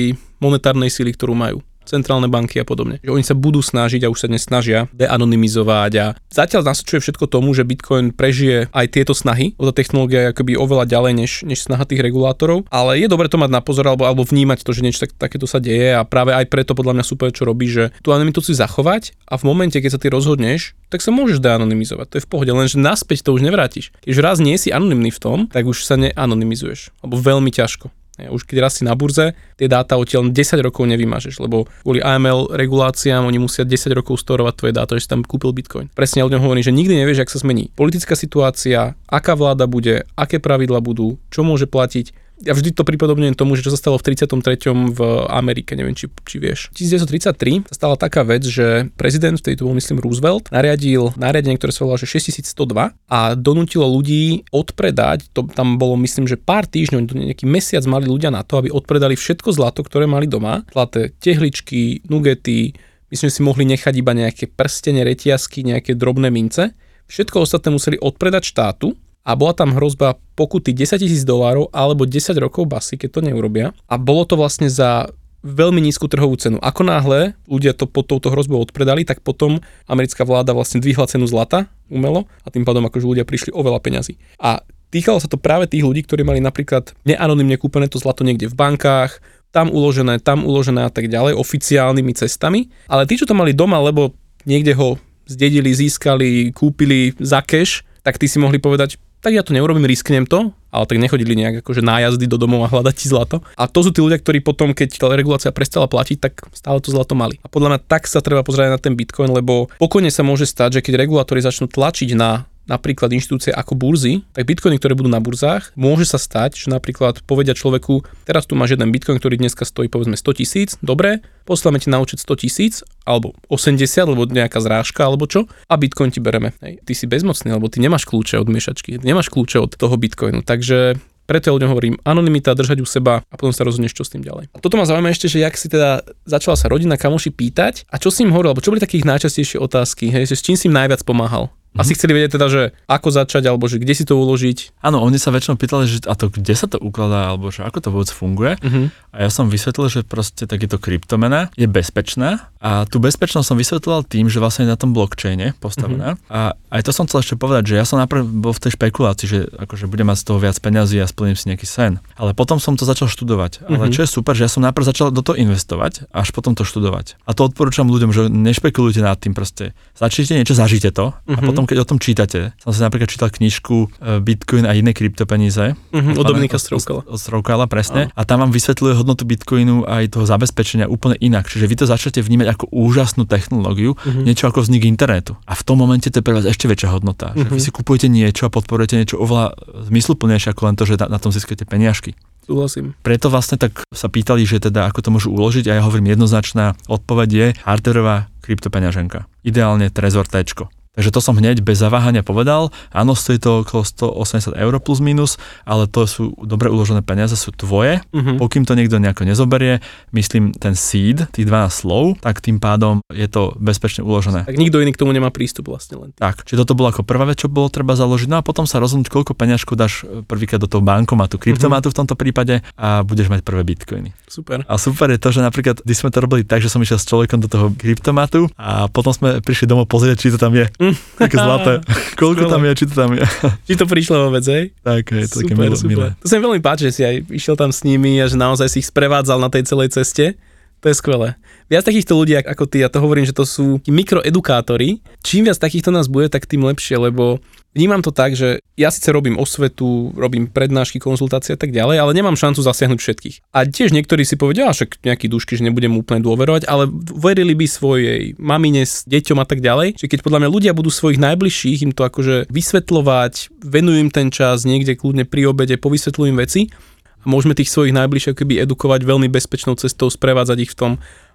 monetárnej síly, ktorú majú centrálne banky a podobne. Že oni sa budú snažiť a už sa dnes snažia deanonymizovať a zatiaľ nasvedčuje všetko tomu, že Bitcoin prežije aj tieto snahy, lebo tá technológia je akoby oveľa ďalej než, než snaha tých regulátorov, ale je dobre to mať na pozor alebo, alebo vnímať to, že niečo tak, takéto sa deje a práve aj preto podľa mňa super, čo robí, že tú anonymitu si zachovať a v momente, keď sa ty rozhodneš, tak sa môžeš deanonymizovať, to je v pohode, lenže naspäť to už nevrátiš. Keď raz nie si anonymný v tom, tak už sa neanonymizuješ, alebo veľmi ťažko. Už keď raz si na burze, tie dáta odtiaľ 10 rokov nevymažeš, lebo kvôli AML reguláciám oni musia 10 rokov storovať tvoje dáta, že si tam kúpil Bitcoin. Presne ja ľuďom hovorím, že nikdy nevieš, ak sa zmení politická situácia, aká vláda bude, aké pravidla budú, čo môže platiť. Ja vždy to pripodobňujem tomu, že čo sa stalo v 33. v Amerike, neviem, či, či vieš. 1933 sa stala taká vec, že prezident, vtedy to bol myslím Roosevelt, nariadil nariadenie, ktoré sa volalo, že 6102 a donútilo ľudí odpredať, to tam bolo myslím, že pár týždňov, nejaký mesiac mali ľudia na to, aby odpredali všetko zlato, ktoré mali doma, zlaté tehličky, nugety, myslím, že si mohli nechať iba nejaké prstene, reťazky, nejaké drobné mince. Všetko ostatné museli odpredať štátu a bola tam hrozba pokuty 10 tisíc dolárov alebo 10 rokov basy, keď to neurobia. A bolo to vlastne za veľmi nízku trhovú cenu. Ako náhle ľudia to pod touto hrozbou odpredali, tak potom americká vláda vlastne dvihla cenu zlata umelo a tým pádom akože ľudia prišli o veľa peňazí. A týkalo sa to práve tých ľudí, ktorí mali napríklad neanonymne kúpené to zlato niekde v bankách, tam uložené, tam uložené a tak ďalej, oficiálnymi cestami. Ale tí, čo to mali doma, lebo niekde ho zdedili, získali, kúpili za cash, tak tí si mohli povedať, tak ja to neurobím, risknem to, ale tak nechodili nejak akože nájazdy do domov a hľadať ti zlato. A to sú tí ľudia, ktorí potom, keď tá regulácia prestala platiť, tak stále to zlato mali. A podľa mňa tak sa treba pozrieť na ten Bitcoin, lebo pokojne sa môže stať, že keď regulátori začnú tlačiť na napríklad inštitúcie ako burzy, tak bitcoiny, ktoré budú na burzách, môže sa stať, že napríklad povedia človeku, teraz tu máš jeden bitcoin, ktorý dneska stojí povedzme 100 tisíc, dobre, posláme ti na účet 100 tisíc, alebo 80, alebo nejaká zrážka, alebo čo, a bitcoin ti bereme. Hej. Ty si bezmocný, alebo ty nemáš kľúče od miešačky, nemáš kľúče od toho bitcoinu, takže preto ja ľuďom hovorím anonimita, držať u seba a potom sa rozhodneš, čo s tým ďalej. A toto ma zaujíma ešte, že jak si teda začala sa rodina kamoši pýtať a čo si im hovoril, alebo čo boli takých najčastejšie otázky, hej, že s čím si im najviac pomáhal? Mm-hmm. Asi chceli vedieť teda, že ako začať, alebo že kde si to uložiť. Áno, oni sa väčšinou pýtali, že a to kde sa to ukladá, alebo že ako to vôbec funguje. Mm-hmm. A ja som vysvetlil, že proste takéto kryptomena je bezpečná a tú bezpečnosť som vysvetloval tým, že vlastne je na tom blockchaine postavená. Mm-hmm. A aj to som chcel ešte povedať, že ja som najprv bol v tej špekulácii, že akože budem mať z toho viac peňazí a splním si nejaký sen. Ale potom som to začal študovať. Mm-hmm. Ale čo je super, že ja som najprv začal do toho investovať, až potom to študovať. A to odporúčam ľuďom, že nešpekulujte nad tým proste. Začnite niečo, zažite to mm-hmm. a potom potom, keď o tom čítate, som si napríklad čítal knižku e, Bitcoin a iné kryptopeníze. Mm-hmm, od Dominika Stroukala. Od, Stroukala, presne. A tam vám vysvetľuje hodnotu Bitcoinu aj toho zabezpečenia úplne inak. Čiže vy to začnete vnímať ako úžasnú technológiu, mm-hmm. niečo ako vznik internetu. A v tom momente to je pre vás ešte väčšia hodnota. Mm-hmm. Že vy mhm. si kupujete niečo a podporujete niečo oveľa zmysluplnejšie ako len to, že na, na tom získate peniažky. Súhlasím. Preto vlastne tak sa pýtali, že teda ako to môžu uložiť a ja hovorím jednoznačná odpoveď je hardwareová kryptopeňaženka. Ideálne Trezor T. Takže to som hneď bez zaváhania povedal. Áno, stojí to okolo 180 eur plus minus, ale to sú dobre uložené peniaze, sú tvoje. Uh-huh. Pokým to niekto nejako nezoberie, myslím ten seed, tých 12 slov, tak tým pádom je to bezpečne uložené. Tak nikto iný k tomu nemá prístup vlastne len. Tak, čiže toto bolo ako prvá vec, čo bolo treba založiť. No a potom sa rozhodnúť, koľko peňažku dáš e, prvýkrát do toho bankomatu, kryptomatu uh-huh. v tomto prípade a budeš mať prvé bitcoiny. Super. A super je to, že napríklad, když sme to robili tak, že som išiel s človekom do toho kryptomatu a potom sme prišli domov pozrieť, či to tam je. (laughs) Také zlaté. Koľko tam je, či to tam je. (laughs) či to prišlo vôbec, hej? Tak, je to super, také milé, super. milé. To sa mi veľmi páči, že si aj išiel tam s nimi a že naozaj si ich sprevádzal na tej celej ceste. To je skvelé. Viac takýchto ľudí ako ty, ja to hovorím, že to sú mikroedukátori. Čím viac takýchto nás bude, tak tým lepšie, lebo vnímam to tak, že ja síce robím osvetu, robím prednášky, konzultácie a tak ďalej, ale nemám šancu zasiahnuť všetkých. A tiež niektorí si povedia, však nejaký dušky, že nebudem úplne dôverovať, ale verili by svojej mamine s deťom a tak ďalej. Čiže keď podľa mňa ľudia budú svojich najbližších im to akože vysvetľovať, venujú im ten čas niekde kľudne pri obede, povysvetľujú veci, a môžeme tých svojich najbližších keby edukovať veľmi bezpečnou cestou, sprevádzať ich v tom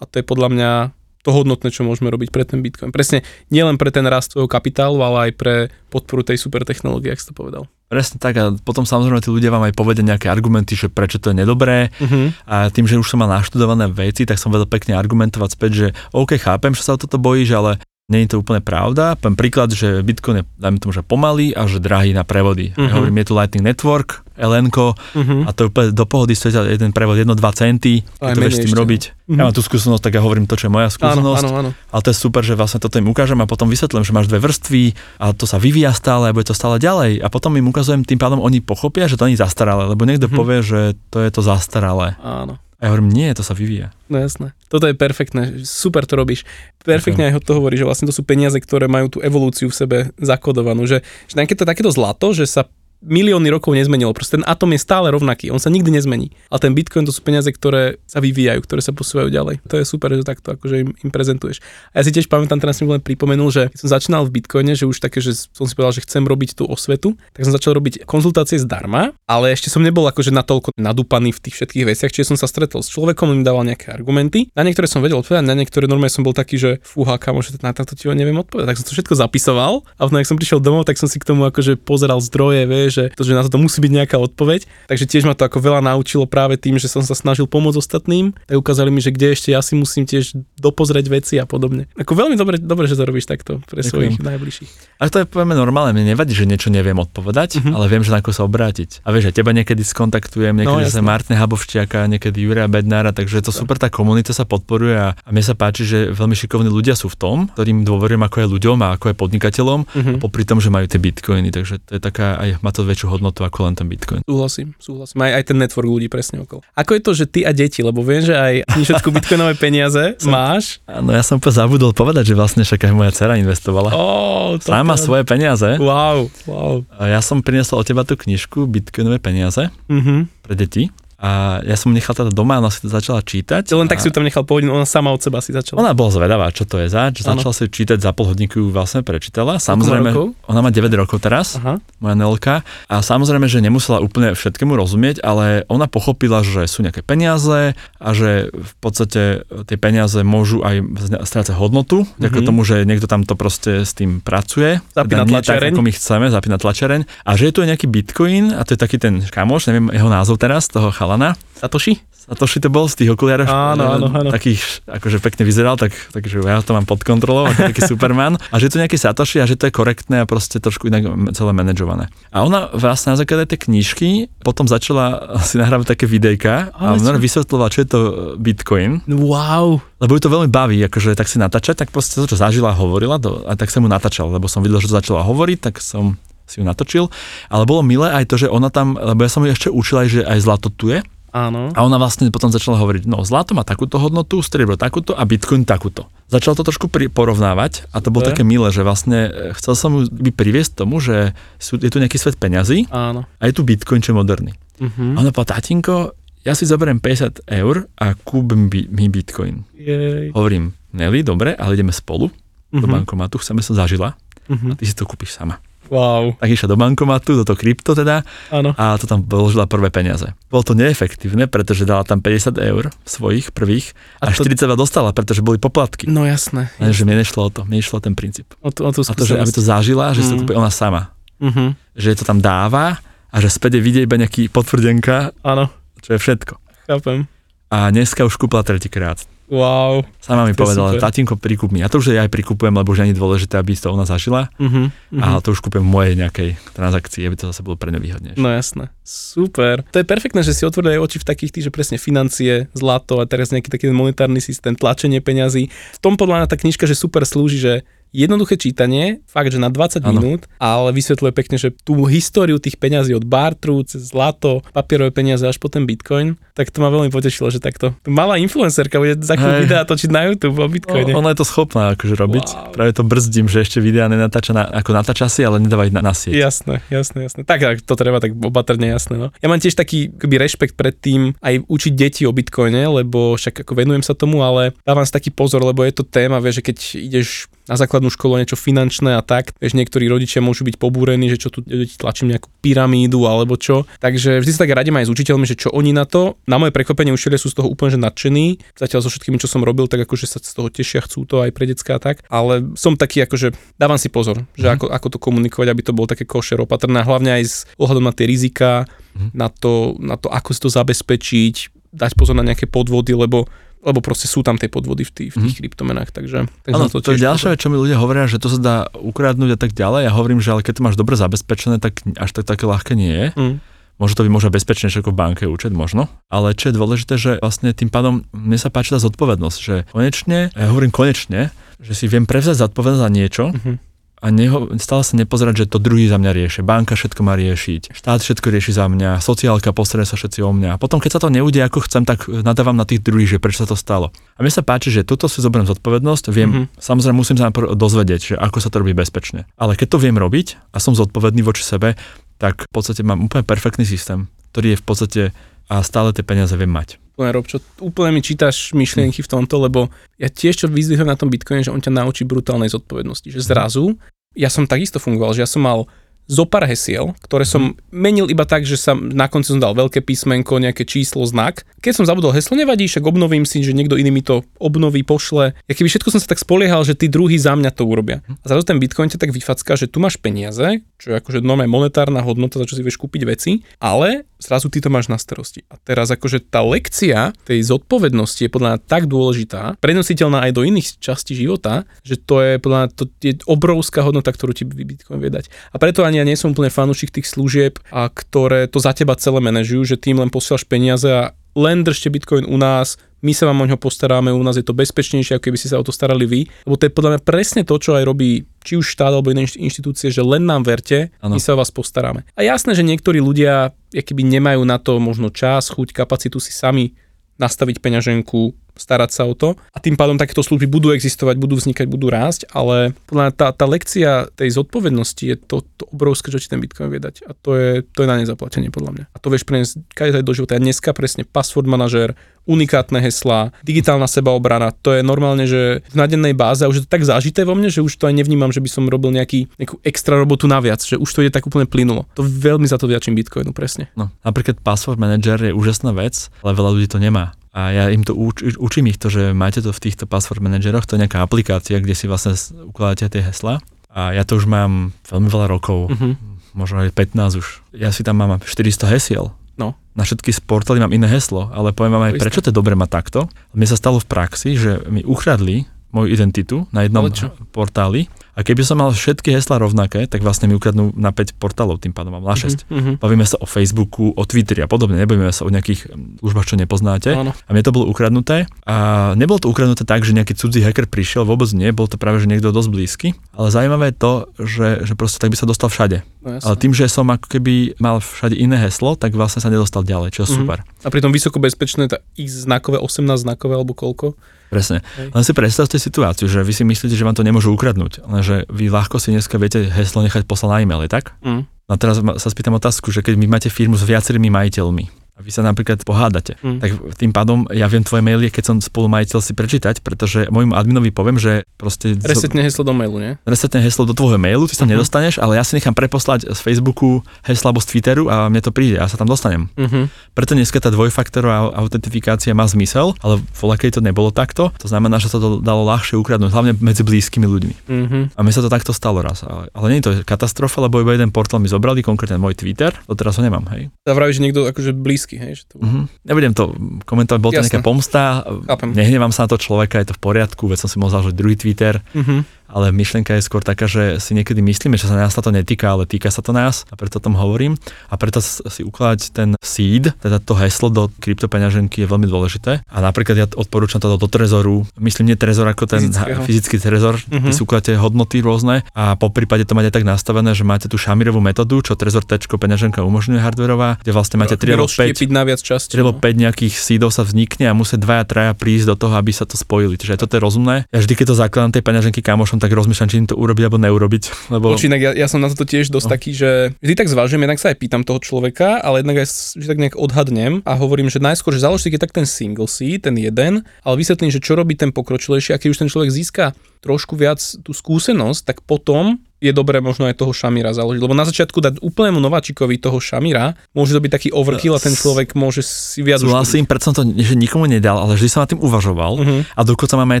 a to je podľa mňa to hodnotné, čo môžeme robiť pre ten Bitcoin. Presne nielen pre ten rast svojho kapitálu, ale aj pre podporu tej super technológie, ak si to povedal. Presne tak a potom samozrejme tí ľudia vám aj povedia nejaké argumenty, že prečo to je nedobré uh-huh. a tým, že už som mal naštudované veci, tak som vedel pekne argumentovať späť, že OK, chápem, že sa o toto bojíš, ale nie je to úplne pravda. Poviem príklad, že Bitcoin je, dajme tomu, že pomalý a že drahý na prevody. Uh-huh. Ja hovorím, je tu Lightning Network, ln uh-huh. a to je úplne do pohody stojí jeden prevod 1-2 centy, keď to vieš s tým robiť. Uh-huh. Ja mám tú skúsenosť, tak ja hovorím to, čo je moja skúsenosť. Áno, áno, áno. Ale to je super, že vlastne toto im ukážem a potom vysvetlím, že máš dve vrstvy a to sa vyvíja stále a bude to stále ďalej. A potom im ukazujem, tým pádom oni pochopia, že to nie je zastaralé, lebo niekto uh-huh. povie, že to je to zastaralé. Áno. A ja hovorím, nie, to sa vyvíja. No jasné. Toto je perfektné, super to robíš. Perfektne aj to hovorí, že vlastne to sú peniaze, ktoré majú tú evolúciu v sebe zakodovanú. Že, že takéto, takéto zlato, že sa milióny rokov nezmenilo. Proste ten atom je stále rovnaký, on sa nikdy nezmení. Ale ten bitcoin to sú peniaze, ktoré sa vyvíjajú, ktoré sa posúvajú ďalej. To je super, že takto akože im, im prezentuješ. A ja si tiež pamätám, teraz som len pripomenul, že keď som začínal v bitcoine, že už také, že som si povedal, že chcem robiť tú osvetu, tak som začal robiť konzultácie zdarma, ale ešte som nebol akože natoľko nadúpaný v tých všetkých veciach, čiže som sa stretol s človekom, im dával nejaké argumenty. Na niektoré som vedel odpovedať, na niektoré normálne som bol taký, že fúha, kamo, že na to ti neviem odpovedať. Tak som to všetko zapisoval a potom, som prišiel domov, tak som si k tomu akože pozeral zdroje, vie, že, to, že na to musí byť nejaká odpoveď. Takže tiež ma to ako veľa naučilo práve tým, že som sa snažil pomôcť ostatným, tak ukázali mi, že kde ešte ja si musím tiež dopozrieť veci a podobne. Ako veľmi dobre, dobre že to robíš takto pre Ďakujem. svojich najbližších. A to je povieme normálne, mne nevadí, že niečo neviem odpovedať, mm-hmm. ale viem, že na ako sa obrátiť. A vieš, že teba niekedy skontaktujem, niekedy no, sa Martina Habovščiaka, niekedy Jura Bednára, takže je to super, tá komunita sa podporuje a, a mne sa páči, že veľmi šikovní ľudia sú v tom, ktorým dôverujem ako je ľuďom a ako je podnikateľom, mm-hmm. a popri tom, že majú tie bitcoiny, takže to je taká, aj má to väčšiu hodnotu ako len ten bitcoin. Súhlasím, súhlasím. Aj, aj ten network ľudí presne okolo. Ako je to, že ty a deti, lebo viem, že aj (laughs) knižočku bitcoinové peniaze (laughs) máš. No ja som úplne zabudol povedať, že vlastne však aj moja dcera investovala. Oh, to Sama to... svoje peniaze. Wow, wow. Ja som priniesol od teba tú knižku Bitcoinové peniaze mm-hmm. pre deti. A ja som nechal teda doma, ona si to začala čítať. Len tak si ju tam nechal po ona sama od seba si začala. Ona bola zvedavá, čo to je za, čo začala si čítať za pol hodinku ju vlastne prečítala. Samozrejme, ona má 9 rokov teraz, Aha. moja Nelka. A samozrejme, že nemusela úplne všetkému rozumieť, ale ona pochopila, že sú nejaké peniaze a že v podstate tie peniaze môžu aj strácať hodnotu, mm-hmm. tomu, že niekto tam to proste s tým pracuje. Zapína teda tlačereň. Tak, ako my chceme, zapína tlačereň. A že je tu nejaký bitcoin, a to je taký ten kamoš, neviem jeho názov teraz, toho chalana. Satoshi? Satoshi to bol z tých okuliarov. Áno, áno, áno. Takých, akože pekne vyzeral, tak, takže ja to mám pod kontrolou, ako taký Superman. A že je to nejaký Satoshi a že to je korektné a proste trošku inak celé manažované. A ona vlastne na základe tej knižky potom začala si nahrávať také videjka a ona vysvetlila, čo je to Bitcoin. Wow. Lebo ju to veľmi baví, akože tak si natáčať, tak proste to, čo zažila, hovorila to, a tak sa mu natáčal, lebo som videl, že to začala hovoriť, tak som si ju natočil. Ale bolo milé aj to, že ona tam, lebo ja som ju ešte učila, že aj zlato tu je, Áno. A ona vlastne potom začala hovoriť, no zlato má takúto hodnotu, striebro takúto a bitcoin takúto. Začal to trošku pri, porovnávať a to bolo také milé, že vlastne e, chcel som by priviesť tomu, že sú, je tu nejaký svet peňazí Áno. a je tu bitcoin, čo je moderný. Uh-huh. A ona povedala, tatinko, ja si zoberiem 50 eur a kúpim mi bitcoin. Jej. Hovorím, Nelly, dobre, ale ideme spolu uh-huh. do mhm. bankomatu, chceme sa zažila uh-huh. a ty si to kúpiš sama. Wow. Tak išla do bankomatu, do toho krypto teda ano. a to tam položila prvé peniaze. Bolo to neefektívne, pretože dala tam 50 eur svojich prvých a, a to... 42 dostala, pretože boli poplatky. No jasné. jasné. že mne nešlo o to, mne nešlo o ten princíp. O, to, o, tú a to, že aby to zažila, že mm. si to mm. kúpi ona sama. Mm-hmm. Že to tam dáva a že späť vidie iba nejaký potvrdenka, Áno. čo je všetko. Chápem. A dneska už kúpila tretíkrát. Wow. Sama mi povedala, tatinko, prikúp mi. Ja to už aj prikupujem, lebo už nie je dôležité, aby to ona zažila. Uh-huh, uh-huh. A to už kúpim v mojej nejakej transakcii, aby to zase bolo pre ňu výhodnejšie. No jasné. Super. To je perfektné, že si otvorili oči v takých tých, že presne financie, zlato a teraz nejaký taký monetárny systém, tlačenie peňazí. V tom podľa mňa tá knižka, že super slúži, že jednoduché čítanie, fakt, že na 20 ano. minút, ale vysvetľuje pekne, že tú históriu tých peňazí od bartru cez zlato, papierové peniaze až po ten bitcoin, tak to ma veľmi potešilo, že takto. Malá influencerka bude za chvíľu videa točiť na YouTube o bitcoine. O, ona je to schopná akože robiť. Wow. Práve to brzdím, že ešte videa nenatáča na, ako natáča si, ale nedáva ich na, na sieť. Jasné, jasné, jasné. Tak, tak to treba tak opatrne jasné. No. Ja mám tiež taký keby rešpekt pred tým aj učiť deti o bitcoine, lebo však ako venujem sa tomu, ale dávam si taký pozor, lebo je to téma, vieš, že keď ideš na základnú školu niečo finančné a tak. Vieš, niektorí rodičia môžu byť pobúrení, že čo tu deti tlačím nejakú pyramídu alebo čo. Takže vždy sa tak radím aj s učiteľmi, že čo oni na to. Na moje prekvapenie učiteľia sú z toho úplne že nadšení. Zatiaľ so všetkými, čo som robil, tak akože sa z toho tešia, chcú to aj pre detská a tak. Ale som taký akože dávam si pozor, že mm. ako, ako to komunikovať, aby to bolo také košer opatrné, hlavne aj s ohľadom na tie rizika, mm. na, to, na to, ako si to zabezpečiť, dať pozor na nejaké podvody, lebo lebo proste sú tam tie podvody v tých, v tých mm. kryptomenách, takže... takže ano, to, to je ďalšia vec, čo mi ľudia hovoria, že to sa dá ukradnúť a tak ďalej. Ja hovorím, že ale keď to máš dobre zabezpečené, tak až tak také ľahké nie je. Mm. Možno to by možno bezpečnejšie ako v banke účet, možno. Ale čo je dôležité, že vlastne tým pádom mne sa páči tá zodpovednosť, že konečne, ja hovorím konečne, že si viem prevzať zodpovednosť za niečo, mm-hmm a neho, stále sa nepozerať, že to druhý za mňa rieši. Banka všetko má riešiť, štát všetko rieši za mňa, sociálka postará sa všetci o mňa. A potom, keď sa to neudie ako chcem, tak nadávam na tých druhých, že prečo sa to stalo. A mne sa páči, že toto si zoberiem zodpovednosť, viem, mm-hmm. samozrejme musím sa dozvedieť, že ako sa to robí bezpečne. Ale keď to viem robiť a som zodpovedný voči sebe, tak v podstate mám úplne perfektný systém, ktorý je v podstate a stále tie peniaze viem mať. Úplne, Rob, čo úplne mi čítaš myšlienky v tomto, lebo ja tiež čo vyzdvihujem na tom Bitcoine, že on ťa naučí brutálnej zodpovednosti, že zrazu ja som takisto fungoval, že ja som mal zo pár hesiel, ktoré som mm. menil iba tak, že sa na konci som dal veľké písmenko, nejaké číslo, znak. Keď som zabudol heslo, nevadí, však obnovím si, že niekto iný mi to obnoví, pošle. Ja keby všetko som sa tak spoliehal, že tí druhí za mňa to urobia. A zrazu ten Bitcoin ťa tak vyfacká, že tu máš peniaze, čo je akože normálne monetárna hodnota, za čo si vieš kúpiť veci, ale zrazu ty to máš na starosti. A teraz akože tá lekcia tej zodpovednosti je podľa mňa tak dôležitá, prenositeľná aj do iných častí života, že to je podľa mňa to je obrovská hodnota, ktorú ti Bitcoin vie dať. A preto ani ja nie som úplne fanúšik tých služieb, a ktoré to za teba celé manažujú, že tým len posielaš peniaze a len držte Bitcoin u nás, my sa vám o ňo postaráme, u nás je to bezpečnejšie, ako keby si sa o to starali vy. Lebo to je podľa mňa presne to, čo aj robí či už štát alebo iné inštitúcie, že len nám verte, ano. my sa o vás postaráme. A jasné, že niektorí ľudia keby nemajú na to možno čas, chuť, kapacitu si sami nastaviť peňaženku, starať sa o to a tým pádom takéto služby budú existovať, budú vznikať, budú rásť, ale podľa tá, tá lekcia tej zodpovednosti je to, to obrovské, čo ti ten Bitcoin vie dať a to je, to je na nezaplatenie podľa mňa. A to vieš preniesť každý do života. A dneska presne password manažer, unikátne heslá, digitálna sebaobrana, to je normálne, že v nadennej báze a už je to tak zažité vo mne, že už to aj nevnímam, že by som robil nejaký, nejakú extra robotu naviac, že už to ide tak úplne plynulo. To veľmi za to vďačím Bitcoinu, presne. No, napríklad password manager je úžasná vec, ale veľa ľudí to nemá a ja im to uč, učím ich to, že máte to v týchto password manažeroch, to je nejaká aplikácia, kde si vlastne ukladáte tie hesla a ja to už mám veľmi veľa rokov, uh-huh. možno aj 15 už. Ja si tam mám 400 hesiel. No. Na všetky sportály mám iné heslo, ale poviem vám aj, prečo to je dobre mať takto. Mne sa stalo v praxi, že mi ukradli moju identitu na jednom portáli a keby som mal všetky hesla rovnaké, tak vlastne mi ukradnú na 5 portálov, tým pádom mám na 6. Mm-hmm. Bavíme sa o Facebooku, o Twitteri a podobne, nebavíme sa o nejakých službách, čo nepoznáte. Áno. A mne to bolo ukradnuté. A nebolo to ukradnuté tak, že nejaký cudzí hacker prišiel, vôbec nie, bol to práve že niekto dosť blízky. Ale zaujímavé je to, že, že proste tak by sa dostal všade. No, Ale tým, že som ako keby mal všade iné heslo, tak vlastne sa nedostal ďalej, čo je mm-hmm. super. A pritom vysoko bezpečné, tá x znakové, 18 znakové alebo koľko? Presne. Hej. Len si predstavte situáciu, že vy si myslíte, že vám to nemôžu ukradnúť, lenže vy ľahko si dneska viete heslo nechať poslať na e-mail, je tak? Mm. A teraz sa spýtam otázku, že keď vy máte firmu s viacerými majiteľmi, vy sa napríklad pohádate. Mm. Tak tým pádom ja viem tvoje maily, keď som spolumajiteľ si prečítať, pretože môjmu adminovi poviem, že proste... Resetne heslo do mailu, nie? Resetne heslo do tvojho mailu, ty sa uh-huh. nedostaneš, ale ja si nechám preposlať z Facebooku heslo alebo z Twitteru a mne to príde, ja sa tam dostanem. Uh-huh. Preto dneska tá dvojfaktorová autentifikácia má zmysel, ale v keď to nebolo takto, to znamená, že sa to dalo ľahšie ukradnúť, hlavne medzi blízkymi ľuďmi. Uh-huh. A mi sa to takto stalo raz. Ale, ale nie je to katastrofa, lebo iba jeden portál mi zobrali, konkrétne môj Twitter, to teraz ho nemám, hej. Zavravíš, niekto akože blízky blízky, hej? Že to... mm-hmm. Nebudem to komentovať, bol to nejaká pomsta, Chápem. nehnevám sa na to človeka, je to v poriadku, veď som si mohol založiť druhý Twitter, mm-hmm ale myšlienka je skôr taká, že si niekedy myslíme, že sa nás to netýka, ale týka sa to nás a preto o tom hovorím. A preto si ukladať ten seed, teda to heslo do kryptopeňaženky je veľmi dôležité. A napríklad ja odporúčam to do trezoru, myslím nie trezor ako ten Fyzického. fyzický trezor, mm-hmm. si ukladáte hodnoty rôzne a po prípade to máte tak nastavené, že máte tú šamirovú metódu, čo trezor tečko peňaženka umožňuje hardwareová, kde vlastne máte 3 alebo 5, na viac časti, 3 alebo 5 no. nejakých seedov sa vznikne a musia dvaja, traja prísť do toho, aby sa to spojili. Čiže toto je rozumné. Ja vždy, keď to zakladám tej peňaženky kamošom, tak rozmýšľam, či im to urobiť alebo neurobiť. (laughs) Lebo... Určite, ja, ja, som na to tiež dosť no. taký, že vždy tak zvážim, jednak sa aj pýtam toho človeka, ale jednak aj vždy tak nejak odhadnem a hovorím, že najskôr, že založte tak ten single seed, ten jeden, ale vysvetlím, že čo robí ten pokročilejší a keď už ten človek získa trošku viac tú skúsenosť, tak potom je dobré možno aj toho šamíra založiť. Lebo na začiatku dať úplnému nováčikovi toho šamíra, môže to byť taký overkill a ten človek môže si viac Súhlasím, preto som to že nikomu nedal, ale vždy som nad tým uvažoval uh-huh. a dokonca máme